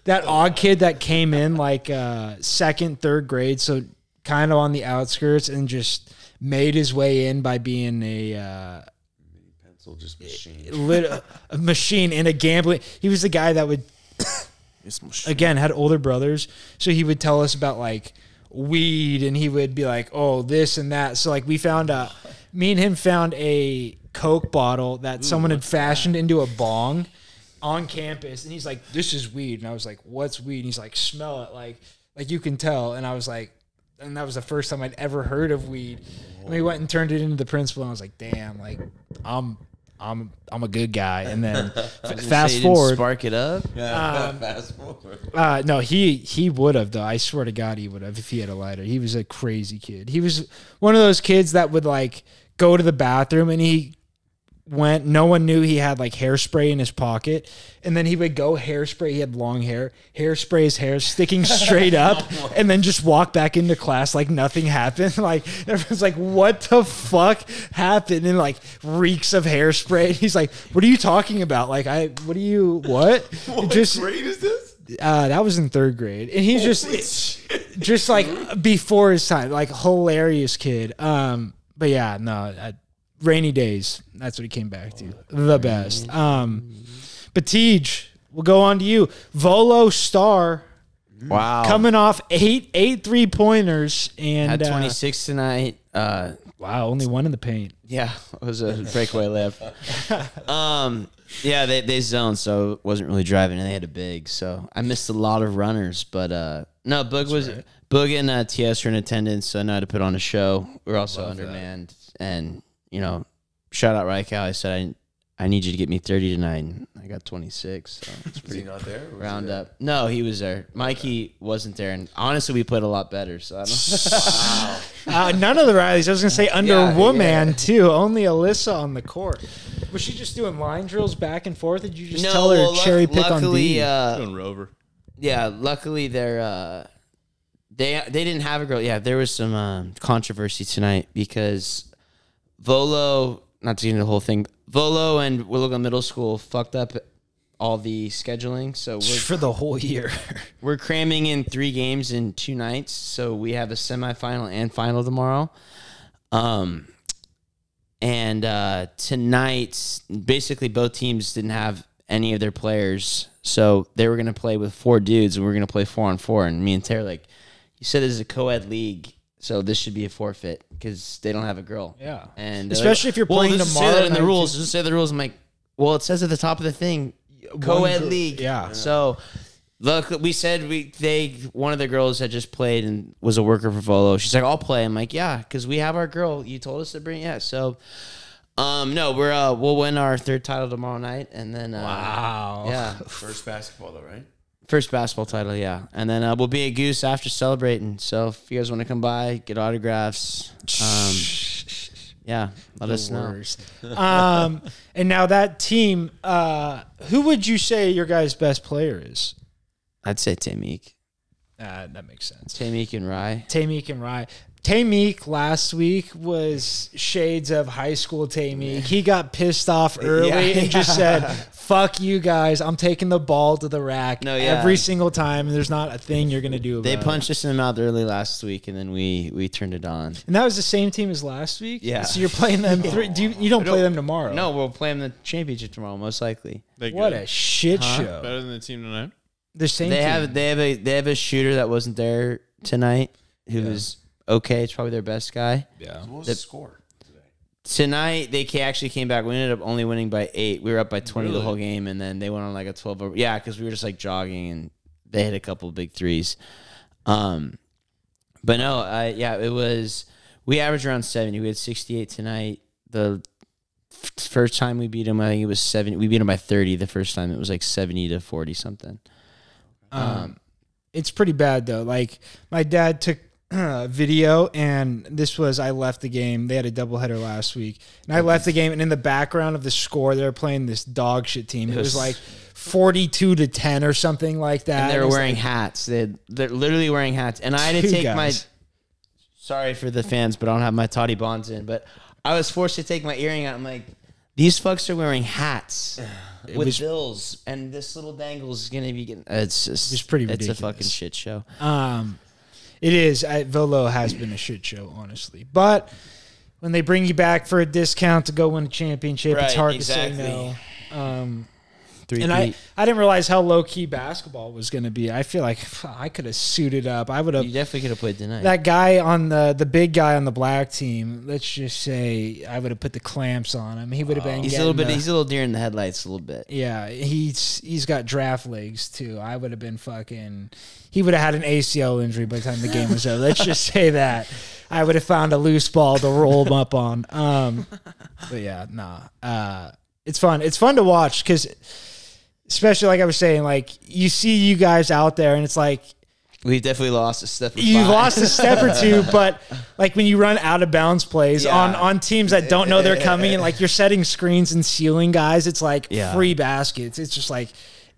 that odd kid that came in like uh, second, third grade, so kind of on the outskirts, and just made his way in by being a uh, Pencil just machine. lit, a machine in a gambling. He was the guy that would <coughs> again had older brothers, so he would tell us about like weed, and he would be like, "Oh, this and that." So like we found a, me and him found a Coke bottle that someone had fashioned into a bong on campus, and he's like, "This is weed," and I was like, "What's weed?" And he's like, "Smell it, like like you can tell," and I was like. And that was the first time I'd ever heard of weed. And we went and turned it into the principal, and I was like, "Damn, like I'm, I'm, I'm a good guy." And then <laughs> f- fast forward, spark it up. <laughs> Fast forward. uh, no, he he would have though. I swear to God, he would have if he had a lighter. He was a crazy kid. He was one of those kids that would like go to the bathroom and he went. No one knew he had like hairspray in his pocket, and then he would go hairspray. He had long hair, hairspray his hair sticking <laughs> straight up, and then just walk back into class like nothing happened. <laughs> Like everyone's like, "What the fuck happened?" And like reeks of hairspray. And <laughs> He's like, "What are you talking about? Like I, what are you what?" What just grade is this? uh, that was in third grade, and he's just just like before his time, like hilarious kid. Um, but yeah, no, uh, rainy days. That's what he came back to. The best. Um, but Teej, we'll go on to you. Volo Star Wow. coming off eight eight three pointers and Had uh, 26 tonight. Uh, wow, only one in the paint. yeah, it was a breakaway left. <laughs> um, yeah, they they zoned, so it wasn't really driving, and they had a big. So I missed a lot of runners, but uh, no, Boog was Boog and uh, TS were in attendance, so I know how to put on a show. We are also undermanned, and you know, shout out Rykow. I said I I need you to get me 30 tonight. And I got 26. So it's <laughs> Was he pretty not there? was round there? up. No, he was there. Mikey wasn't there, and honestly, we played a lot better. So I don't. <laughs> <laughs> Uh, none of the Rileys. I was gonna say under Yeah, woman yeah. too. Only Alyssa on the court. Was she just doing line drills back and forth? Or did you just no, tell her well, luck- cherry pick on luckily, D? uh, Doing Rover. yeah, luckily they're uh, they they didn't have a girl. Yeah, there was some um, controversy tonight because Volo, not to get into the whole thing, Volo and Willow Middle School fucked up all the scheduling. So we're for the whole year. <laughs> we're cramming in three games in two nights. So we have a semifinal and final tomorrow. Um, and uh, tonight, basically, both teams didn't have any of their players, so they were going to play with four dudes, and we are going to play four on four. And me and Terry, like, you said, this is a co-ed league, so this should be a forfeit because they don't have a girl. Yeah. and they're Especially if you're well, playing this tomorrow Say that in the night, rules. too." Just say the rules. I'm like, well, it says at the top of the thing, co-ed gr- league. yeah. So, look, we said we they one of the girls had just played and was a worker for Volo. She's like, I'll play. I'm like, yeah, because we have our girl. You told us to bring, yeah. So, um, no, we're uh, we'll win our third title tomorrow night, and then uh, Wow. yeah, First basketball though, right? First basketball title, yeah, and then uh, we'll be at Goose after celebrating. So if you guys want to come by, get autographs, um, yeah, let us know. Um, and now that team, uh, who would you say your guys' best player is? I'd say Tamik, Uh, that makes sense. Tamik and Rye. Tamik and Rye. Tamik last week was shades of high school Tamik. He got pissed off early Yeah, and just said, "Fuck you guys! I'm taking the ball to the rack No, yeah. every single time, and there's not a thing you're gonna do." About They it." punched us in the mouth early last week, and then we we turned it on. and that was the same team as last week. Yeah. So you're playing them. <laughs> Three, do you, you don't play them tomorrow? No, we'll play them the championship tomorrow, most likely. They What good. a shit show. better than the team tonight. The same. They team. have they have a they have a shooter that wasn't there tonight who was okay. It's probably their best guy. Yeah. What was The- the score today? tonight they actually came back. We ended up only winning by eight. We were up by twenty the whole game, and then they went on like a twelve. Over, yeah, because we were just like jogging, and they hit a couple big threes. Um, but no, uh, yeah, it was. We averaged around seventy. We had sixty-eight tonight. The f- first time we beat them, I think it was seventy. We beat them by thirty. The first time it was like seventy to forty something. Um, it's pretty bad though. Like my dad took a <clears throat> video, and this was I left the game. They had a doubleheader last week, and I left the game, and in the background of the score, they were playing this dog shit team. It, was, like forty-two to ten or something like that. and they It were wearing like hats. They they're literally wearing hats, and I had to take my. Sorry for the fans, but I don't have my toddy bonds in. But I was forced to take my earring out. I'm like, these fucks are wearing hats <sighs> with was- bills, and this little dangle is gonna be getting. It's just, It's pretty It's a fucking shit show. Um, it is. I, Volo has been a shit show, honestly. But when they bring you back for a discount to go win a championship, it's hard exactly. to say no. Um, Three and I, I didn't realize how low key basketball was going to be. I feel like I could have suited up. I would have. you definitely could have played tonight. That guy on the the big guy on the black team. Let's just say I would have put the clamps on him. He would have been. he's a little bit. the- he's a little deer in the headlights. A little bit. yeah, he's he's got draft legs too. I would have been fucking. He would have had an ACL injury by the time the game was over. Let's just say that. I would have found a loose ball to roll him up on. Um, but yeah, nah. Uh, it's fun. It's fun to watch because, especially like I was saying, like you see you guys out there, and it's like We've definitely lost a step. you've five. lost a step or two, <laughs> but like when you run out of bounds plays Yeah. on on teams that don't know they're coming, and like you're setting screens and sealing guys, it's like Yeah. free baskets. It's just like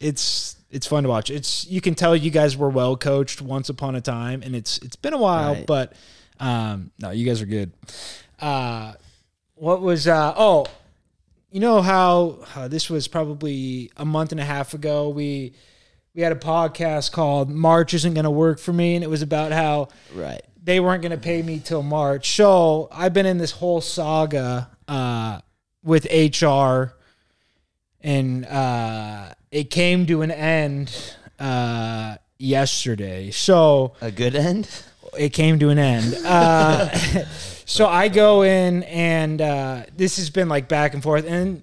it's it's fun to watch. It's you can tell you guys were well coached once upon a time, and it's it's been a while, Right. but um, no, you guys are good. Uh, what was uh oh, you know how uh, this was probably a month and a half ago we. We had a podcast called March Isn't Going to Work for Me, and it was about how right. they weren't going to pay me till March. So I've been in this whole saga uh, with HR, and uh, it came to an end uh, yesterday. So A good end. it came to an end. <laughs> So I go in, and uh, this has been like back and forth. And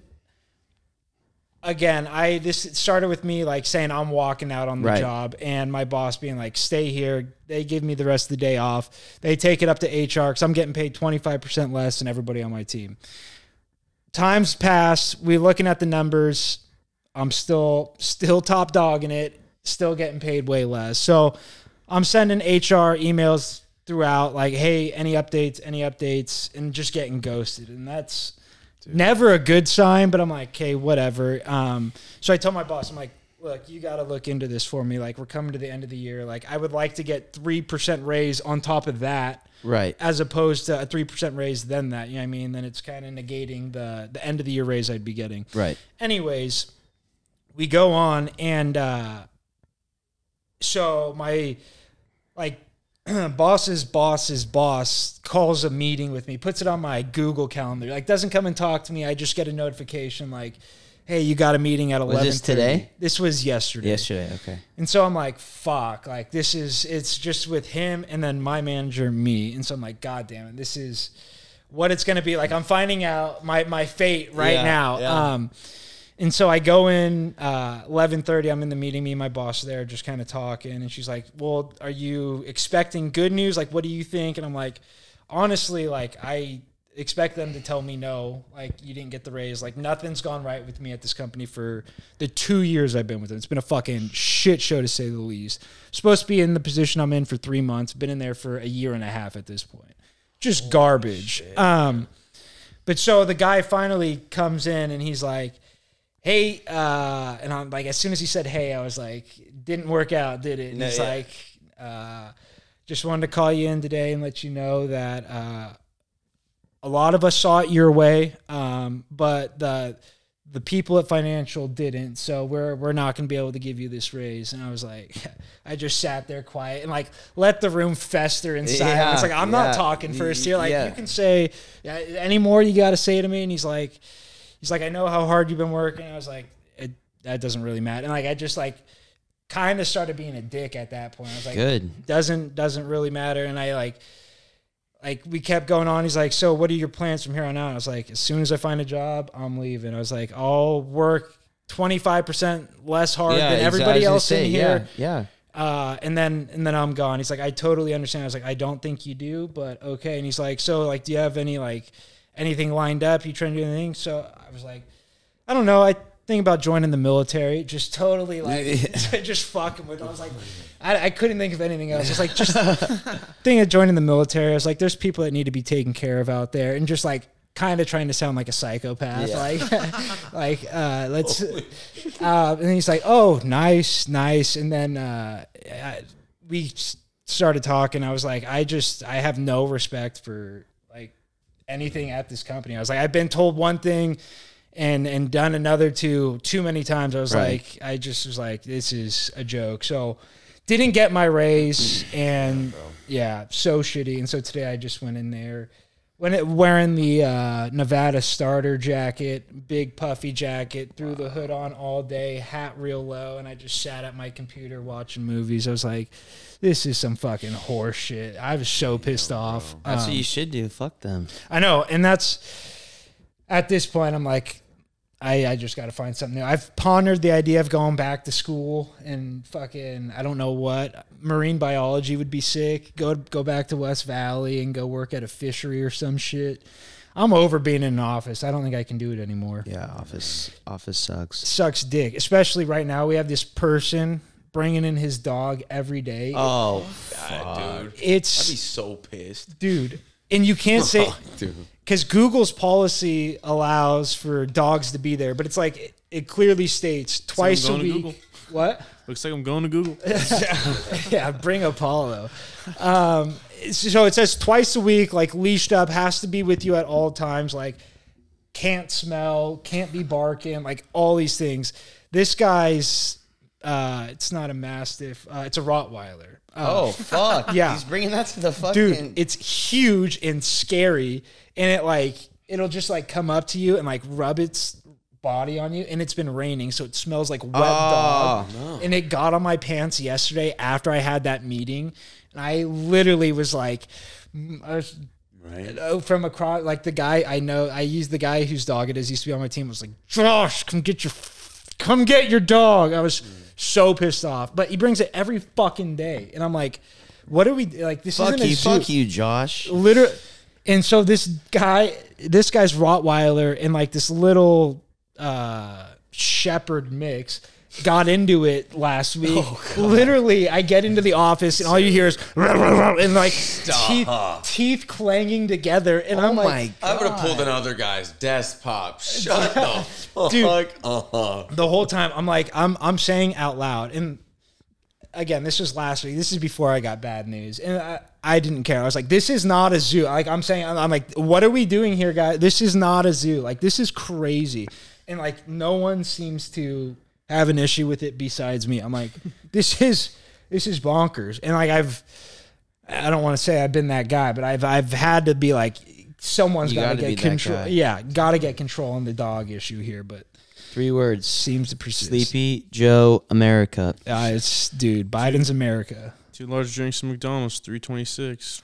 again, I this started with me like saying I'm walking out on the Right. job, and my boss being like, "Stay here." They give me the rest of the day off. They take it up to HR because I'm getting paid 25 percent less than everybody on my team. Times pass. We're looking at the numbers. I'm still still top dog in it. Still getting paid way less. So I'm sending HR emails throughout, like, "Hey, any updates? Any updates?" And just getting ghosted, and that's never a good sign. But I'm like, "Okay, whatever." Um, so I tell my boss, I'm like, "Look, you got to look into this for me. Like, we're coming to the end of the year. Like, I would like to get three percent raise on top of that." Right. as opposed to a three percent raise then that. You know what I mean? Then it's kind of negating the the end of the year raise I'd be getting. Right. Anyways, we go on and uh so my like <clears throat> boss's boss's boss calls a meeting with me, puts it on my Google calendar. Like doesn't come and talk to me. I just get a notification like, "Hey, you got a meeting at eleven. this today? This was yesterday. Yesterday. Okay. And so I'm like, fuck, like this is it's just with him and then my manager, me. And so I'm like, God damn it, this is what it's gonna be. Like I'm finding out my my fate right Yeah, now. yeah. Um and so I go in uh, 11:30. I'm in the meeting. Me and my boss there, just kind of talking, and she's like, "Well, are you expecting good news? Like, what do you think?" And I'm like, "Honestly, like I expect them to tell me no. Like, you didn't get the raise. Like, nothing's gone right with me at this company for the two years I've been with them. It's been a fucking shit show to say the least. Supposed to be in the position I'm in for three months. Been in there for a year and a half at this point. Just garbage. Um, but so the guy finally comes in and he's like, "Hey," uh, and I'm like, as soon as he said "Hey," I was like, "Didn't work out, did it?" And No, he's yeah. like, uh, "Just wanted to call you in today and let you know that uh, a lot of us saw it your way, um, but the the people at financial didn't. So we're we're not going to be able to give you this raise." And I was like, <laughs> I just sat there quiet and like let the room fester inside. Yeah, it's like I'm yeah. not talking first here. Like Yeah. you can say yeah, any more you got to say to me. And he's like, he's like, I know how hard you've been working. I was like, it, that doesn't really matter. And like I just like kind of started being a dick at that point. I was like, Good. doesn't doesn't really matter and i like like we kept going on. He's like, "So what are your plans from here on out?" I was like, "As soon as I find a job, I'm leaving." I was like, "I'll work 25% less hard than everybody I was gonna else say, in here." Yeah, yeah. Uh, and then and then I'm gone. He's like, I totally understand. I was like, I don't think you do, but okay. And he's like, so like, do you have any like anything lined up? You trying to do anything? So I was like, I don't know. I think about joining the military. Just totally like <laughs> <laughs> just fucking with. It. I was like, I, I couldn't think of anything else. It's like just <laughs> thing of joining the military. I was like, there's people that need to be taken care of out there, and just like kind of trying to sound like a psychopath, like like uh, let's. Uh, and he's like, "Oh, nice, nice." And then uh, I, we started talking. I was like, "I just, I have no respect for anything at this company." I was like, "I've been told one thing." And, and done another two too many times. I was Right. like, I just was like, this is a joke. So, didn't get my raise, and oh, yeah, so shitty. And so today I just went in there, when it wearing the uh, Nevada starter jacket, big puffy jacket, threw the hood on all day, hat real low, and I just sat at my computer watching movies. I was like, "This is some fucking horse shit." I was so pissed off. That's Um, what you should do. Fuck them. I know, and that's at this point. I'm like, I, I just got to find something new. I've pondered the idea of going back to school and fucking I don't know what marine biology would be sick. Go go back to West Valley and go work at a fishery or some shit. I'm over being in an office. I don't think I can do it anymore. Yeah, office office sucks. sucks dick, especially right now. We have this person bringing in his dog every day. Oh, God, dude. I'd be so pissed. dude, and you can't say <laughs> Dude. Because Google's policy allows for dogs to be there, but it's like it, it clearly states twice a week. What? Looks like I'm going to Google. <laughs> yeah, bring Apollo. Um, so it says twice a week, like leashed up, has to be with you at all times, like can't smell, can't be barking, like all these things. This guy's, uh, it's not a mastiff, uh, it's a Rottweiler. Uh, oh, fuck. <laughs> Yeah. he's bringing that to the fucking. dude it's huge and scary and it like it'll just like come up to you and like rub its body on you and it's been raining so it smells like wet dog and it got on my pants yesterday after i had that meeting and i literally was like mm, I was Right? oh, from across like the guy i know i used the guy whose dog it is used to be on my team was like josh come get your come get your dog i was so pissed off. But he brings it every fucking day. And i'm like what are we like this fuck isn't a you, zoo. fuck you, Josh. literally and so this guy this guy's rottweiler and like this little uh shepherd mix got into it last week. Literally i get into the office and all you hear is <laughs> and like teeth, teeth clanging together. And i'm oh like my I would have pulled another guy's desk pop. <laughs> Shut the fuck Dude. uh-huh. the whole time i'm like i'm i'm saying out loud. And again this was last week. This is before i got bad news. And i, I didn't care. I was like this is not a zoo. Like i'm saying I'm, I'm like what are we doing here guys? This is not a zoo. Like this is crazy. And like no one seems to have an issue with it besides me i'm like <laughs> this is this is bonkers and like i've i don't want to say i've been that guy but i've i've had to be like someone's got to get control yeah got to get control on the dog issue here but Three words. seems to persist Sleepy Joe America. uh, it's dude, Biden's America. Two large drinks from McDonald's, three twenty six.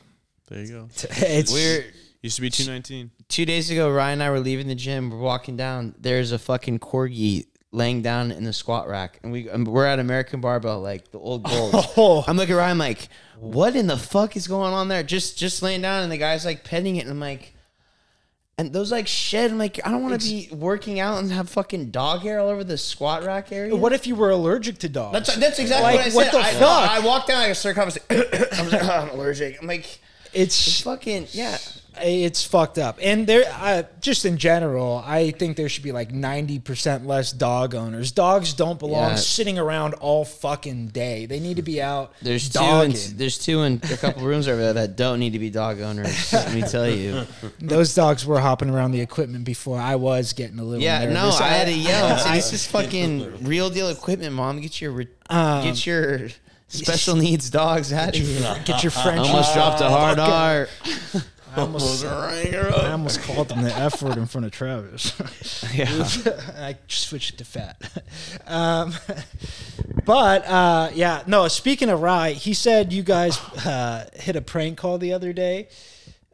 There you go. <laughs> It's We're Used to be two nineteen. two days ago. Ryan and I were leaving the gym. We're walking down. There's a fucking corgi laying down in the squat rack, and we um, we're at American Barbell, like the old gold. <laughs> Oh. I'm looking at Ryan like, what in the fuck is going on there? Just just laying down, and the guy's like petting it, and I'm like. And those like shed. I'm like, I don't want to be working out and have fucking dog hair all over the squat rack area. what if you were allergic to dogs? That's, that's exactly Like, what I said. what the I, fuck? I walked down, I started. <coughs> I was like, I was like, oh, I'm allergic. I'm like, it's fucking yeah. It's fucked up. And there, uh, just in general, I think there should be like ninety percent less dog owners. Dogs don't belong Yeah. sitting around all fucking day. They need to be out. There's two. dogging. In, there's two in a couple <laughs> rooms over there that don't need to be dog owners. Let me tell you. <laughs> Those dogs were hopping around the equipment before I was getting a little. Yeah, no, nervous. I had to <laughs> yell. This is fucking real deal equipment, mom. Get your Um, get your special needs dogs out of here. Get your French. Almost dropped a hard R. I almost, I almost called him the F word in front of Travis. <laughs> Yeah. <laughs> I switched it to fat. Um, <laughs> but uh, yeah, no. Speaking of Rye, he said you guys uh, hit a prank call the other day.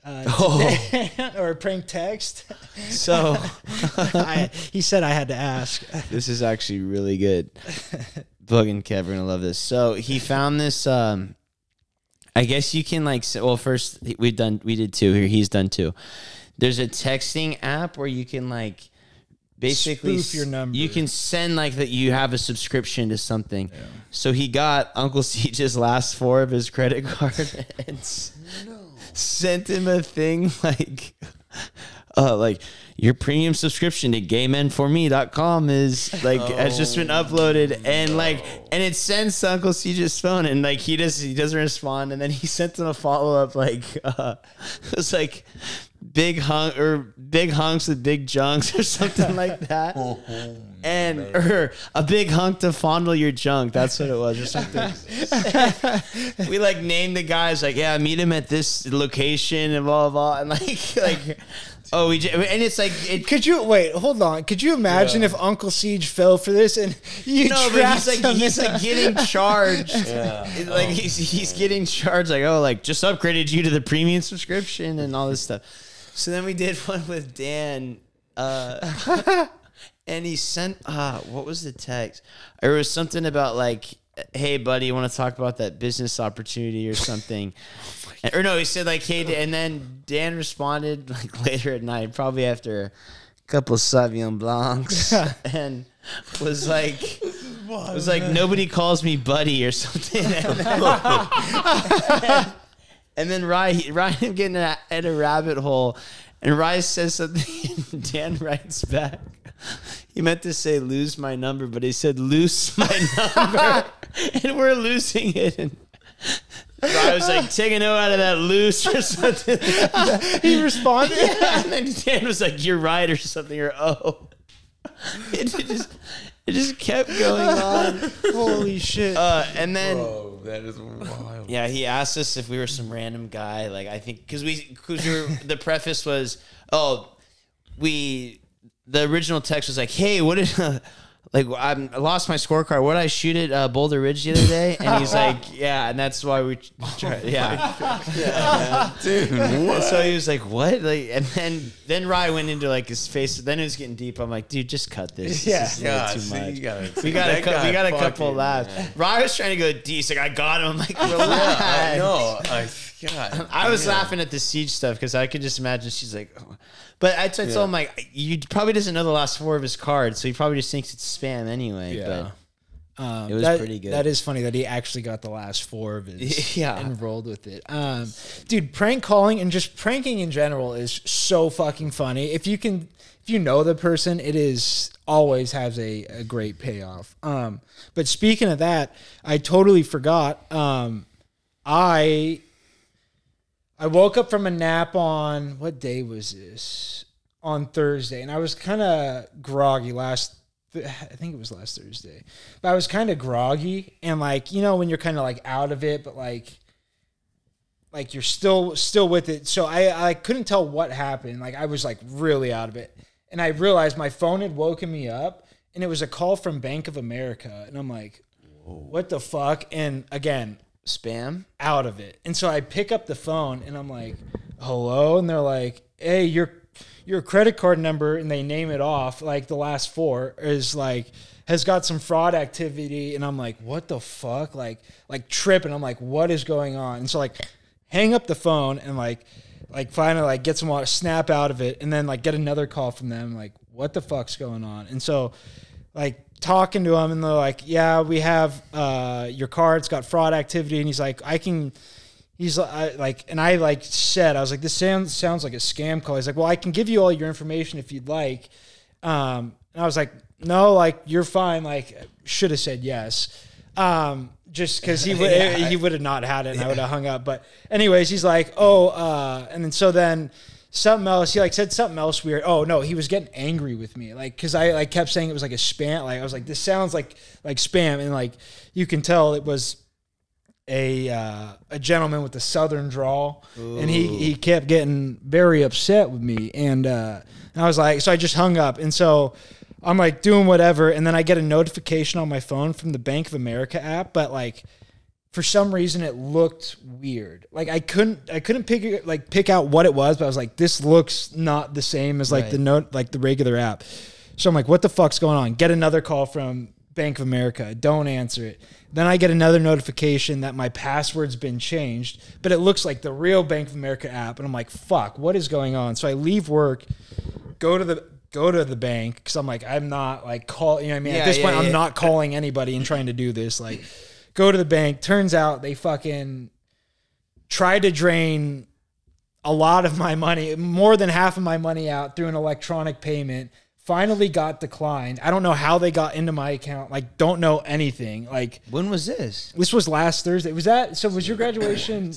uh, Oh. today- or a prank text. So I, he said I had to ask. this is actually really good. Boog and Kev are love this. So he found this. Um, I guess you can like. Well, first we've done. We did two here. He's done two. There's a texting app where you can like basically Spoof your number. You can send like that you have a subscription to something. So he got Uncle <laughs> Siege's last four of his credit <laughs> card and s- sent him a thing <laughs> like <laughs> uh like your premium subscription to gaymenforme.com is like has just been uploaded and like and it sends to Uncle Siege's phone and like he does he doesn't respond. And then he <laughs> sent him a follow up like uh <laughs> it was like big hunk or big hunks with big junks or something like that. And or a big hunk to fondle your junk. That's what it was or something. We like named the guys like yeah meet him at this location and blah blah, blah. and like like oh we j- and it's like it Could you wait? Hold on. Could you imagine if Uncle Siege fell for this and <laughs> you no but trapped he's like him he's like a- getting <laughs> charged. It- like he's he's getting charged like oh like just upgraded you to the premium subscription and all this stuff. So then we did <laughs> one with Dan uh and he sent uh what was the text? It was something about like hey buddy you want to talk about that business opportunity or something? And- or no he said like hey and then dan responded <laughs> like later at night probably after a couple sauvignon blancs <laughs> and was like <laughs> was like nobody calls me buddy or something and then, and then Ryan, Ryan getting a, at a rabbit hole, and Ryan says something, and Dan writes back. He meant to say lose my number, but he said loose my number, and we're losing it. And Ryan was like, take a note out of that loose or something. <laughs> he responded. <laughs> and then Dan was like, you're right or something, or oh. It, <laughs> it just, it just kept going on. Holy shit! Uh, and then. Oh, that is wild. Yeah, he asked us if we were some random guy. Like I think because we because we were, the preface was oh we the original text was like hey what did like I'm, I lost my scorecard. What did I shoot at uh, Boulder Ridge the other day? And he's <laughs> like yeah and that's why we tried <laughs> yeah. Dude, And so he was like what? Like and then then Rye went into like his face then it was getting deep. I'm like dude just cut this. Yeah. this is a too see, much. gotta, we got a that cou- we got a couple fucking- laughs. Rye was trying to go deep. He's like, I got him. I'm like, <laughs> I know. I, God, <laughs> I was damn. laughing at the siege stuff because I could just imagine she's like, oh. but I, t- I told him like, you probably doesn't know the last four of his cards, so he probably just thinks it's spam anyway. Um, It was that- pretty good. That is funny that he actually got the last four of his <laughs> Yeah. and rolled with it. Um, dude, prank calling and just pranking in general is so fucking funny. If you can, if you know the person, it is always has a, a great payoff. Um, but speaking of that, I totally forgot. Um, I I woke up from a nap on what day was this? On Thursday, and I was kind of groggy last. I think it was last Thursday, but I was kind of groggy and like you know when you're kind of like out of it, but like like you're still still with it. So I I couldn't tell what happened. Like I was like really out of it, and I realized my phone had woken me up, and it was a call from Bank of America, and I'm like, what the fuck? And again, spam. out of it. And so I pick up the phone and I'm like, "Hello," and they're like, "Hey, your your credit card number," and they name it off. Like the last four is like has got some fraud activity, and I'm like, "What the fuck?" Like like tripping. I'm like, "What is going on?" And so like hang up the phone and like like finally like get some water, snap out of it, and then like get another call from them. Like, what the fuck's going on? And so like talking to him and they're like, yeah, we have uh, your card's got fraud activity, and he's like, I can. He's like, and I like said, I was like, this sounds sounds like a scam call. He's like, well, I can give you all your information if you'd like. Um, and I was like, no, like you're fine. Like, should have said yes. Um, just because he <laughs> would he would have not had it, and I would have hung up. But anyways, he's like, oh, uh, and then so then something else. He like said something else weird. Oh no, he was getting angry with me, like because I like kept saying it was like a spam. Like I was like, this sounds like like spam, and like you can tell it was a uh, a gentleman with a southern drawl, and he he kept getting very upset with me, and uh, and I was like, so I just hung up, and so. I'm like doing whatever, and then I get a notification on my phone from the Bank of America app, but like for some reason it looked weird. Like I couldn't I couldn't pick like pick out what it was, but I was like, this looks not the same as like the note like the regular app. So I'm like, what the fuck's going on? Get another call from Bank of America. Don't answer it. Then I get another notification that my password's been changed, but it looks like the real Bank of America app. And I'm like, fuck, what is going on? So I leave work, go to the go to the bank because I'm like, I'm not like call you know what I mean? Yeah, At this yeah, point, I'm not calling anybody and trying to do this. Like go to the bank. Turns out they fucking tried to drain a lot of my money, more than half of my money out through an electronic payment. Finally got declined. I don't know how they got into my account. Like, don't know anything. Like, When was this? this was last Thursday. Was that so? Was your graduation?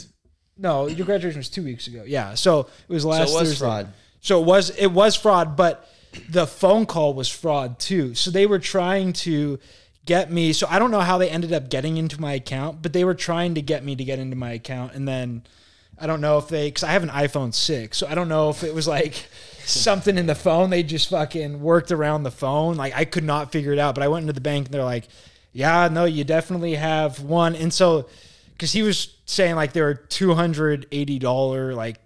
No, your graduation was two weeks ago. Yeah, so it was last it was Thursday. fraud. So it was it was fraud, but the phone call was fraud too. So they were trying to get me. So I don't know how they ended up getting into my account, but they were trying to get me to get into my account, and then I don't know if they because I have an iPhone six, so I don't know if it was like <laughs> something in the phone. They just fucking worked around the phone. Like I could not figure it out. But I went into the bank and they're like, "Yeah, no, you definitely have one." And so because he was saying like there were two hundred eighty dollar like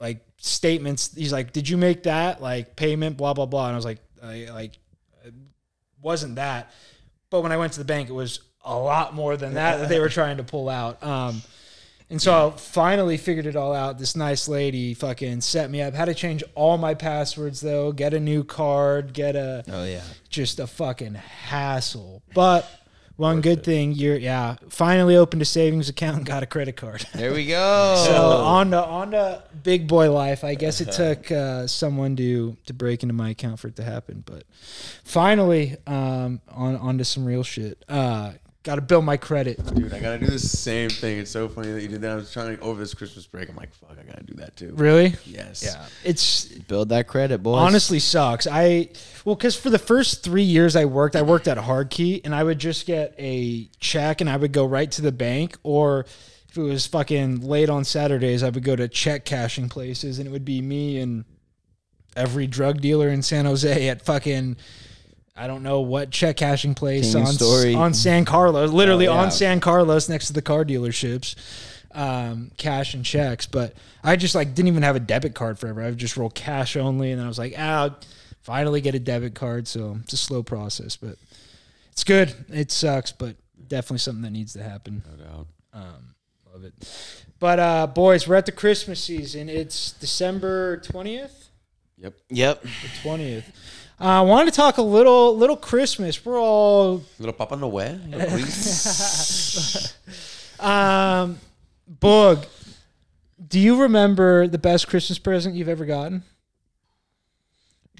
like statements. He's like, "Did you make that like payment?" Blah blah blah. And I was like, I, "Like, it wasn't that." But when I went to the bank, it was a lot more than that that they were trying to pull out. Um, and so I finally figured it all out. This nice lady fucking set me up. Had to change all my passwords though. Get a new card. Get a Oh yeah. just a fucking hassle. But one good thing, you're yeah. Finally opened a savings account and got a credit card. There we <laughs> go. So on to on to big boy life. I guess it took uh, someone to to break into my account for it to happen, but finally um, on onto some real shit. Uh, Got to build my credit. Dude, I gotta do the same thing. It's so funny that you did that. I was trying to over this Christmas break. I'm like, fuck, I gotta do that too. Really? Yes. Yeah. It's Build that credit, boys. honestly sucks. I well, because for the first three years I worked, I worked at Hardkey, and I would just get a check, and I would go right to the bank, or if it was fucking late on Saturdays, I would go to check cashing places, and it would be me and every drug dealer in San Jose at fucking. I don't know what check cashing place King on Story. on San Carlos, literally Oh, yeah. on San Carlos next to the car dealerships, um, cash and checks. But I just like didn't even have a debit card forever. I would just roll cash only, and then I was like, ah, I'll finally get a debit card. So it's a slow process, but it's good. It sucks, but definitely something that needs to happen. No doubt. Um, love it. But uh, boys, we're at the Christmas season. It's December twentieth. Yep. Yep. The twentieth. Uh, I wanted to talk a little, little Christmas. We're all Little Papa Noel. Little <laughs> priest. Um, Boog, do you remember the best Christmas present you've ever gotten?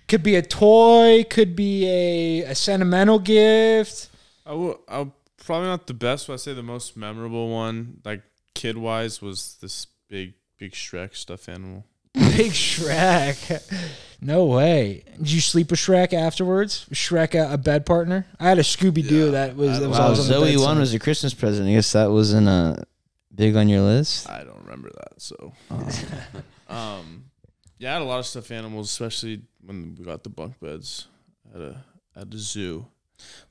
Could be a toy, could be a, a sentimental gift. I will. I'll probably not the best, but I say the most memorable one, like kid wise, was this big, big Shrek stuffed animal. <laughs> Big Shrek. No way. Did you sleep with Shrek afterwards? Was Shrek a, a bed partner? I had a Scooby Doo that was, that was Wow, always on the Zoe bedside. one was a Christmas present. I guess that wasn't a big on your list. I don't remember that. So, <laughs> um, yeah, I had a lot of stuffed animals, especially when we got the bunk beds at a at a zoo.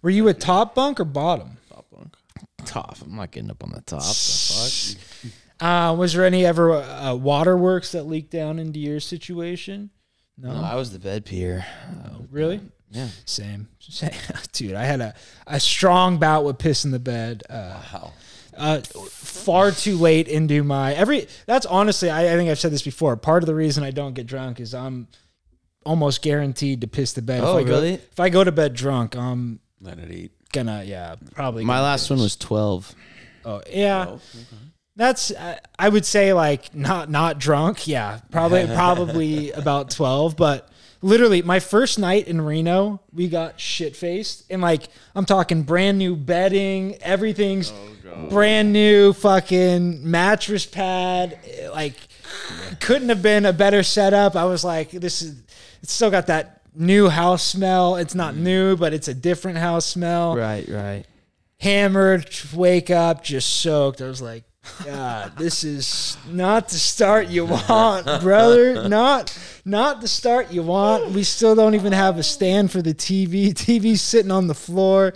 Were you a top bunk or bottom? Top bunk. Top. I'm not getting up on the top. The fuck? <laughs> Uh, was there any ever uh, waterworks that leaked down into your situation? No, No, I was the bed peer. really. Yeah. Same, <laughs> same. dude. I had a, a strong bout with piss in the bed. Uh, Wow. uh, far too late into my every. That's honestly, I, I think I've said this before. Part of the reason I don't get drunk is I'm almost guaranteed to piss the bed. Oh, if I really? Go, if I go to bed drunk, I'm Let it eat. gonna yeah probably. My last piss. one was 12. Oh yeah. Oh, That's uh, I would say like not not drunk. Yeah, probably <laughs> probably about twelve. But literally, my first night in Reno, we got shit faced, and like I'm talking brand new bedding, everything's brand new, fucking mattress pad. Like couldn't have been a better setup. I was like, this is it's still got that new house smell. It's not new, but it's a different house smell Right, right. hammered, wake up, just soaked. I was like, God, this is not the start you want, brother. Not not the start you want. We still don't even have a stand for the TV. TV's sitting on the floor.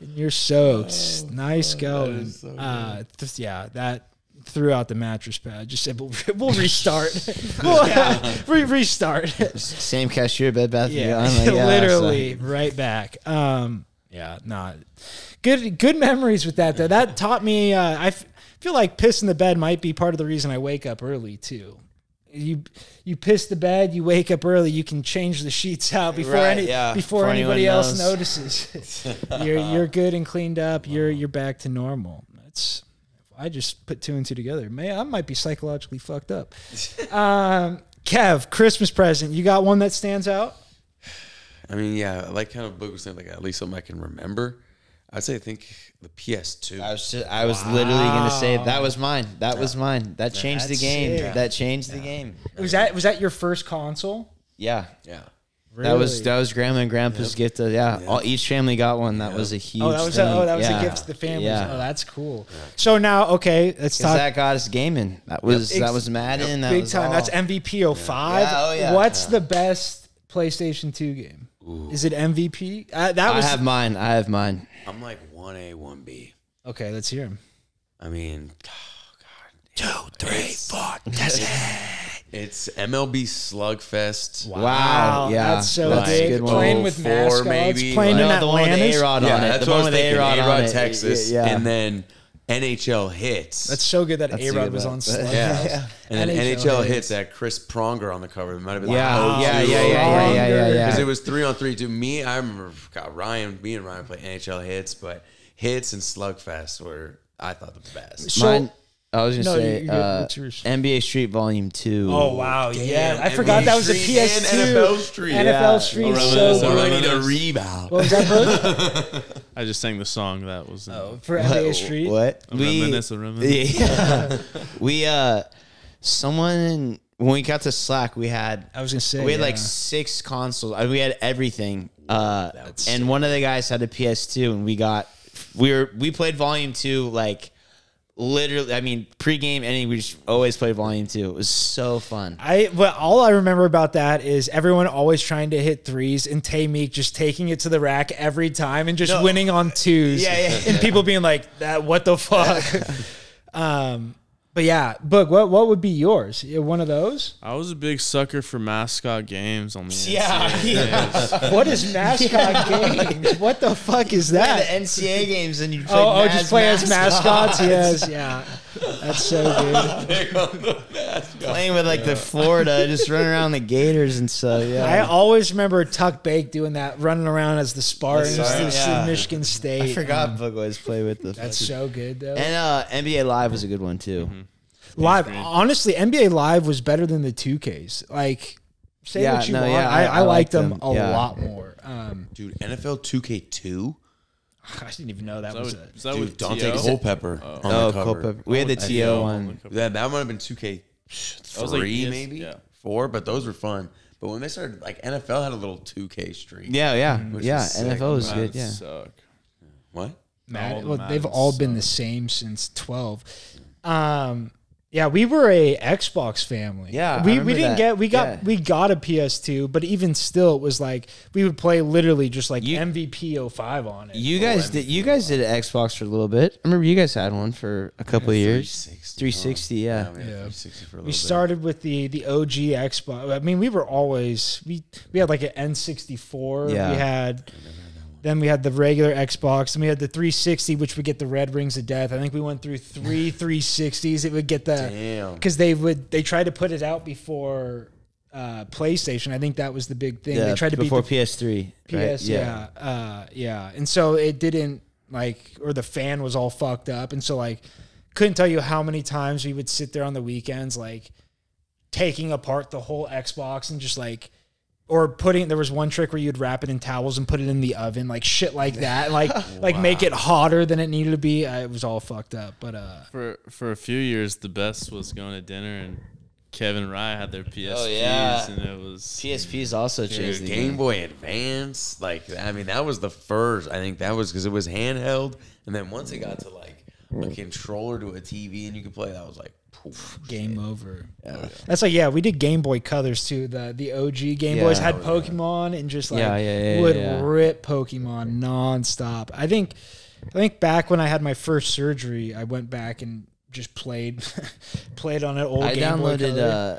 And you're soaked. nice going. uh, th- yeah, that threw out the mattress pad. Just said we'll, we'll restart. <laughs> <laughs> we'll, re- restart. Same cashier, Bed Bath yeah, <laughs> like, yeah, literally right back. Um, yeah, not good. Good memories with that though. That taught me. Uh, I feel like pissing the bed might be part of the reason I wake up early too. You you piss the bed, you wake up early. You can change the sheets out before Right, any yeah, before before anybody else notices. <laughs> you're you're good and cleaned up. You're you're back to normal. That's I just put two and two together. Man, I might be psychologically fucked up. <laughs> Um, Kev, Christmas present. You got one that stands out? I mean, yeah, like kind of Boog was saying, like at least something I can remember. I'd say I think the PS2. I was just, I was literally gonna say that was mine. That was mine. That changed the That's game. sick. That changed the game. Was that was that your first console? Yeah. yeah. That was that was grandma and grandpa's gift. Of, yeah, All, each family got one. That was a huge. Oh, that was thing. a, oh, that was yeah. a gift to the family. Yeah, Oh, that's cool. So now, okay, let's 'Cause talk that got us gaming. That was that Ex- was Madden. That big was time. all- That's MVP 05. Yeah, oh, yeah. What's the best PlayStation 2 game? Is it MVP? Uh, that was I was have mine. I have mine. I'm like 1A, 1B. okay. Let's hear him. I mean, oh, Two, three, four. <laughs> it's MLB Slugfest. Wow. Yeah, that's so that's a big. good one. Playing with Four, mascots, maybe, playing like- in No, the one with Atlantis. A Rod Yeah, on it. that's The what I one was with thinking. A Rod on A-Rod, it. Texas, Yeah. and then NHL Hitz. That's so good that That's A a Rod was uh, on <laughs> Slugfest. yeah. And then NHL NHL, Hitz. Hitz that Chris Pronger on the cover. It might have been Yeah, like yeah, 02 yeah, yeah, yeah, yeah, yeah, yeah. Because it was three on three. To me, I remember God, Ryan, me and Ryan played NHL Hitz, but Hitz and Slugfest were I thought the best. So- Mine. I was gonna No, say you- you- uh, what's yours? NBA Street Volume Two. Oh wow, yeah! Damn, I forgot that was a NBA PS2. And NFL Street. NFL Yeah. Street, Oh, so reminisce, good. Ready to reminisce. rebound. What was that, Brooke? <laughs> I just sang the song that was. In, Oh, for NBA Street. What? A reminisce, a reminisce. <laughs> Yeah. we uh, someone when we got to Slack, we had I was gonna say we had like yeah. six consoles. I mean, we had everything. Uh, and one of the guys had a PS2, and we got we were we played Volume Two like literally. I mean, pregame, and we just always played Volume Two. It was so fun. I well, all I remember about that is everyone always trying to hit threes and Tay Meek just taking it to the rack every time and just winning on twos. Yeah, yeah. And people being like, "That what the fuck." <laughs> um, but yeah, Boog. What what would be yours? One of those? I was a big sucker for mascot games on the Yeah, NCAA yeah. games. What is mascot <laughs> games? What the fuck is Yeah, that? the NCAA games, and you oh, play Oh, oh, just play as mascots. Yes, <laughs> yeah, that's so <laughs> good. playing with like the Florida, just running around the Gators and stuff. Yeah, I always remember Tuck Bake doing that, running around as the Spartans, Sorry, to yeah. Michigan State. I forgot Um, Boog always play with the. That's fucking- so good though. and uh, NBA Live was a good one too. Live, honestly, NBA Live was better than the 2Ks. Like, say Yeah, what you no, want. yeah, I, I- I, I liked like them, them, a yeah. lot more. Um, Dude, NFL 2K2? <laughs> I didn't even know that Is that was a. is that Dude, with Daunte T.O.? Culpepper on Oh, the cover. Culpepper. We had the Oh, TO T.O. one. That, that might have been 2K3 That was like ES maybe? yeah. Four, but those were fun. But when they started, like NFL had a little 2K streak. Yeah, yeah, Which yeah. is sick. NFL was That good. Yeah. suck. What? Mad, all the well, they've Maddens all been the same since 12. Um, yeah, we were a Xbox family. Yeah, I we, we didn't that. get we got Yeah. we got a PS2, but even still, it was like we would play literally just like You- MVP 05 on it. You guys did. You guys did an Xbox for a little bit. I remember you guys had one for a couple of years. 360. 360, yeah. we Yeah. 360 for a little We bit. started with the the OG Xbox. I mean, we were always we we had like an N64. Yeah. We had then we had the regular Xbox, and we had the 360, which would get the red rings of death. I think we went through three <laughs> 360s. It would get the Damn. because they would they tried to put it out before uh, PlayStation. I think that was the big thing. Yeah, they tried to before beat the PS3. right? PS, yeah, uh, yeah, and so it didn't like, or the fan was all fucked up, and so like, couldn't tell you how many times we would sit there on the weekends, like, taking apart the whole Xbox and just like, or putting. There was one trick where you'd wrap it in towels and put it in the oven, like shit like that, like <laughs> like make it hotter than it needed to be. Uh, it was all fucked up, but uh, For for a few years, the best was going to dinner and Kevin and Ryan had their PSPs Oh, yeah. and it was PSP's also changed Dude, the Game game. Boy Advance, like I mean, that was the first. I think that was because it was handheld, and then once it got to like a controller to a TV and you could play, that was like, Game over. That's like yeah, we did Game Boy Colors too. The the OG Game Yeah. Boys had Oh, Pokemon and just like Yeah, yeah, yeah, would yeah. rip Pokemon nonstop. I think I think back when I had my first surgery, I went back and just played <laughs> played on an old I Game Boy downloaded Color uh,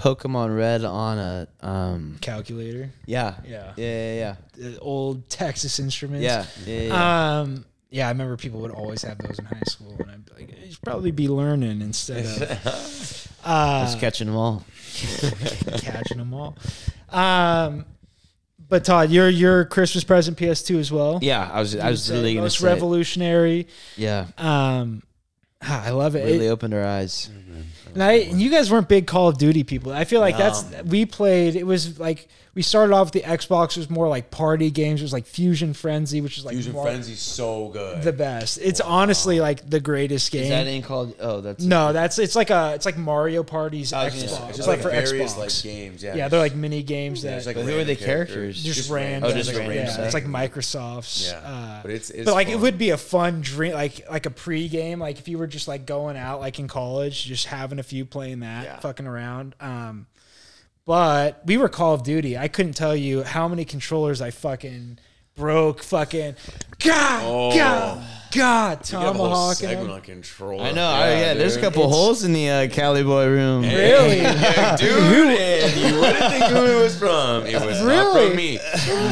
Pokemon Red on a um. calculator. Yeah. Yeah. Yeah. Yeah. The old Texas Instruments. Yeah. Yeah. yeah, yeah. Um, yeah, I remember people would always have those in high school, and I'd be like, "You should probably be learning instead of <laughs> uh, Just catching them all. <laughs> catching them all." Um, but Todd, your your Christmas present PS2 as well. Yeah, I was I was Say really gonna most say. revolutionary. Yeah, Um, ah, I love it. really It- opened our eyes. and, I, and you guys weren't big Call of Duty people. I feel like that's we played. It was like we started off with the Xbox. It was more like party games. It was like Fusion Frenzy, which is like Fusion Mar- Frenzy's so good. the best. It's honestly like the greatest game. Is that ain't called? Oh, that's No, that's it's like a it's like Mario Party's I was gonna Xbox. say, It's It's like like for various Xbox. like games. Yeah, yeah, they're like mini games that There's, like, But who are the random characters? just, Just random. Oh, just like, random Yeah, it's like Microsoft's. Yeah, uh, but it's, it's but like it would be a fun dream, like like a pre-game, like if you were just like going out, like in college, just having a few playing that, Yeah. fucking around. Um, but we were Call of Duty. I couldn't tell you how many controllers I fucking broke. Fucking God, Oh. God, God, We got a whole tomahawking segment on control. I know. I, yeah, there's a couple It's- holes in the uh, Cali boy room. Really? Yeah, dude, and <laughs> you wouldn't think who it was from. It was not Really? from me.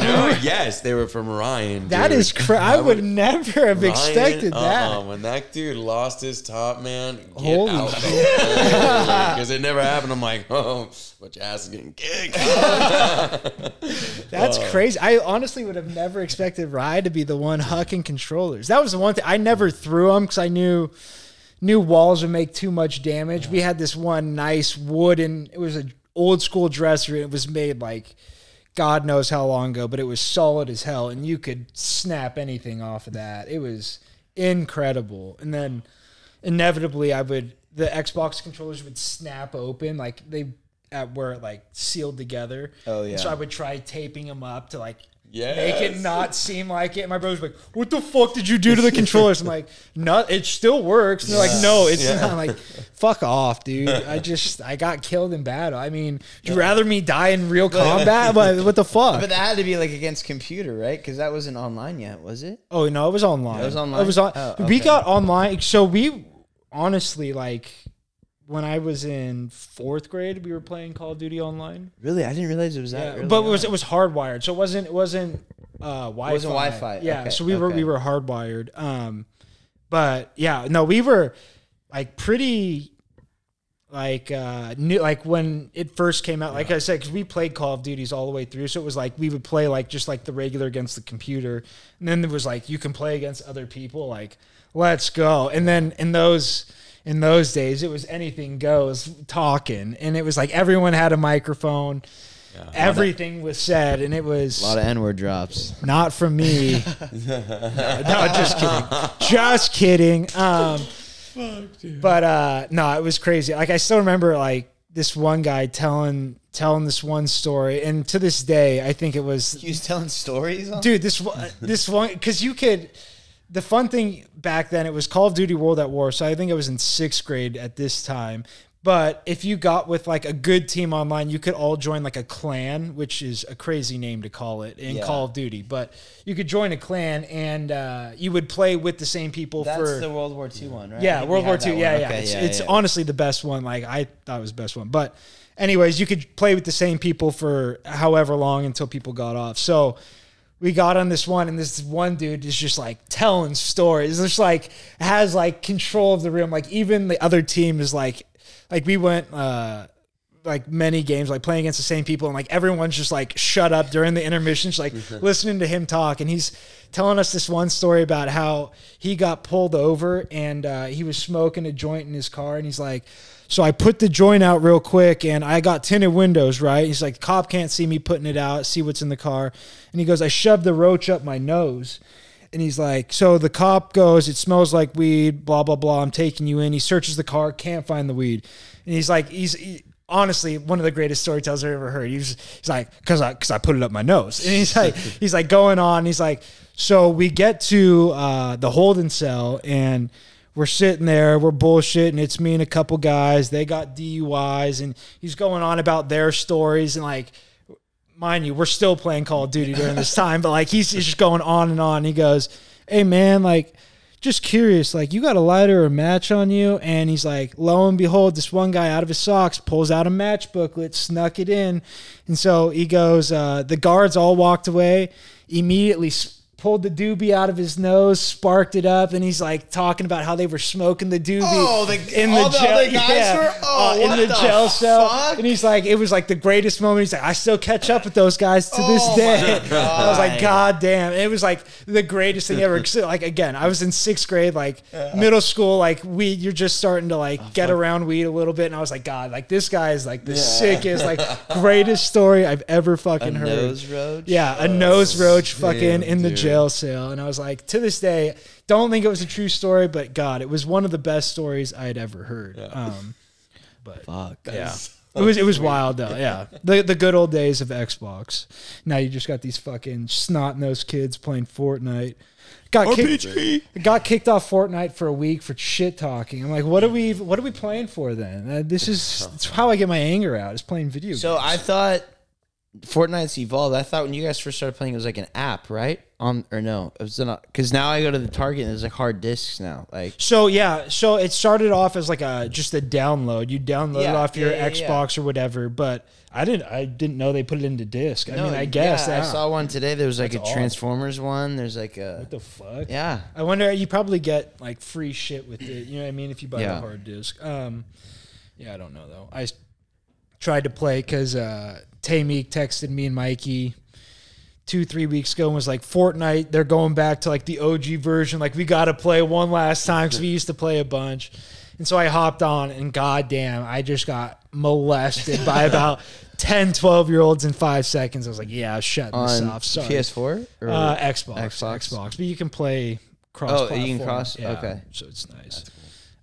No, yes, they were from Ryan. That dude. is cra- I would never have Ryan, expected that. uh-uh, when that dude lost his top, man, get Holy out because it never happened. I'm like, oh, but your ass is getting kicked. <laughs> That's crazy. I honestly would have never expected Rye to be the one hucking controllers. That was the one thing I never threw them because I knew knew walls would make too much damage. We had this one nice wooden. It was an old school dresser. It was made like God knows how long ago, but it was solid as hell, and you could snap anything off of that. It was incredible. And then inevitably, I would the Xbox controllers would snap open like they at where it like sealed together. Oh, yeah. So I would try taping them up to like Yes. make it not seem like it. My brother's like, "What the fuck did you do to the <laughs> controllers?" I'm like, "No, it still works." And they're like, "No, it's not." I'm like, <laughs> "Fuck off, dude! I just I got killed in battle. I mean, would you rather me die in real combat? <laughs> But what the fuck?" But that had to be like against computer, right? Because that wasn't online yet, was it? Oh no, it was online. It was online? It was on. Oh, We got online. So we honestly like when I was in fourth grade, we were playing Call of Duty online. Really, I didn't realize it was that. Yeah, but it on. was it was hardwired, so it wasn't it wasn't uh, Wi-Fi. wasn't Wi-Fi. Yeah, Okay, so we were we were hardwired. Um, but yeah, no, we were like pretty like uh new like when it first came out like i said because we played call of duties all the way through so it was like we would play like just like the regular against the computer and then there was like you can play against other people like let's go and then in those in those days it was anything goes talking and it was like everyone had a microphone everything was said and it was a lot of N word drops. not from me. <laughs> no, no, just kidding. Just kidding. Um, fuck dude. but uh, no, it was crazy. Like I still remember like this one guy telling telling this one story, and to this day, I think it was He was telling stories. On? dude this one this one because you could the fun thing back then it was call of duty world at war so i think i was in sixth grade at this time but if you got with like a good team online you could all join like a clan which is a crazy name to call it in Yeah. call of duty but you could join a clan and uh, you would play with the same people That's for the World War II one, right? Yeah, World War II. Yeah, one. yeah. It's, yeah, it's yeah. honestly the best one. Like I thought it was the best one. But anyways, you could play with the same people for however long until people got off. So we got on this one, and this one dude is just like telling stories. It's just like has like control of the room. Like even the other team is like, like we went. uh like many games, like playing against the same people, and like everyone's just like shut up during the intermissions, like listening to him talk. And he's telling us this one story about how he got pulled over and uh, he was smoking a joint in his car, and he's like, "So I put the joint out real quick, and I got tinted windows, right?" He's like, "Cop can't see me putting it out, see what's in the car," and he goes, "I shoved the roach up my nose." And he's like, so the cop goes, it smells like weed, blah, blah, blah. I'm taking you in. He searches the car, can't find the weed. And he's like, he's he, honestly one of the greatest storytellers I've ever heard. He was, he's like, cause I, cause I put it up my nose. And he's like, <laughs> he's like going on. He's like, so we get to uh, the holding cell and we're sitting there, we're bullshitting. It's me and a couple guys. They got DUIs, and he's going on about their stories and like. Mind you, we're still playing Call of Duty during this time, but like he's, just going on and on. He goes, "Hey man, like just curious, like you got a lighter or a match on you? And he's like, lo and behold, this one guy out of his socks pulls out a match booklet, snuck it in. And so he goes, uh, the guards all walked away, immediately pulled the doobie out of his nose, sparked it up, and he's like talking about how they were smoking the doobie Oh, the- in the all the jail, other <laughs> guys were- oh, uh, in what the, the jail cell. And he's like, it was like the greatest moment. He's like, I still catch up with those guys to this Oh, day. <laughs> I was like, God. God damn. It was like the greatest thing ever. <laughs> Like again, I was in sixth grade, like middle school, like weed, you're just starting to like get around weed a little bit. And I was like, God, like this guy is like the sickest, like greatest story I've ever fucking heard. Nose road. Yeah, a nose roach fucking damn, in the dude. Jail cell. And I was like, to this day, don't think it was a true story, but God, it was one of the best stories I had ever heard. Um, but Fuck. yeah. It was it was wild though, yeah. The the good old days of Xbox. Now you just got these fucking snot nosed kids playing Fortnite. Got kicked, got kicked off Fortnite for a week for shit talking. I'm like, what are we what are we playing for then? Uh, this is it's how I get my anger out. Is playing video games. So I thought Fortnite's evolved. I thought when you guys first started playing, it was like an app, right? On or no, it was not because now I go to the Target and there's like hard discs now. Like So yeah, so it started off as like a just a download. You download it Yeah, off your yeah, yeah, yeah. Xbox or whatever, but I didn't I didn't know they put it into disc. I mean, I guess yeah, I saw one today. There was like That's a odd. Transformers one. There's like a what the fuck? yeah. I wonder you probably get like free shit with it. You know what I mean? If you buy Yeah. the hard disc. Um, yeah, I don't know though. I s- tried to play because uh, Tay Meek texted me and Mikey two three weeks ago and was like Fortnite. They're going back to like the OG version. Like we got to play one last time because we used to play a bunch. And so I hopped on and goddamn, I just got molested by <laughs> about 10, 12 year olds in five seconds. I was like, yeah, I'm this On off. Sorry. PS4 or Uh, Xbox, Xbox? Xbox, but you can play cross. Oh, you can cross- okay. so it's nice.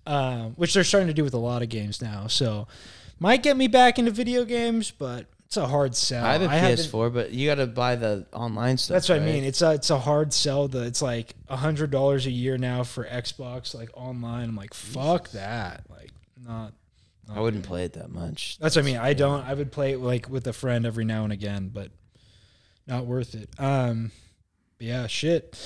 Um, which they're starting to do with a lot of games now. So might get me back into video games, but it's a hard sell. I have a PS4, but you got to buy the online stuff. That's what I mean. It's a it's a hard sell. The it's like a hundred dollars a year now for Xbox, like online. I'm like, fuck that. Like, not. I wouldn't play it that much. That's what I mean. I don't. I would play it like with a friend every now and again, but not worth it. Um, yeah, shit,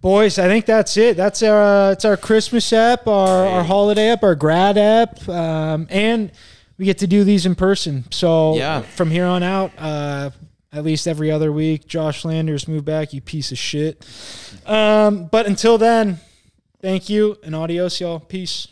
boys. I think that's it. That's our uh, it's our Christmas app, our our holiday app, our grad app, um, and we get to do these in person. So Yeah. from here on out, uh, at least every other week, Josh Landers move back. You piece of shit. Um, but until then, thank you and adios, y'all. Peace.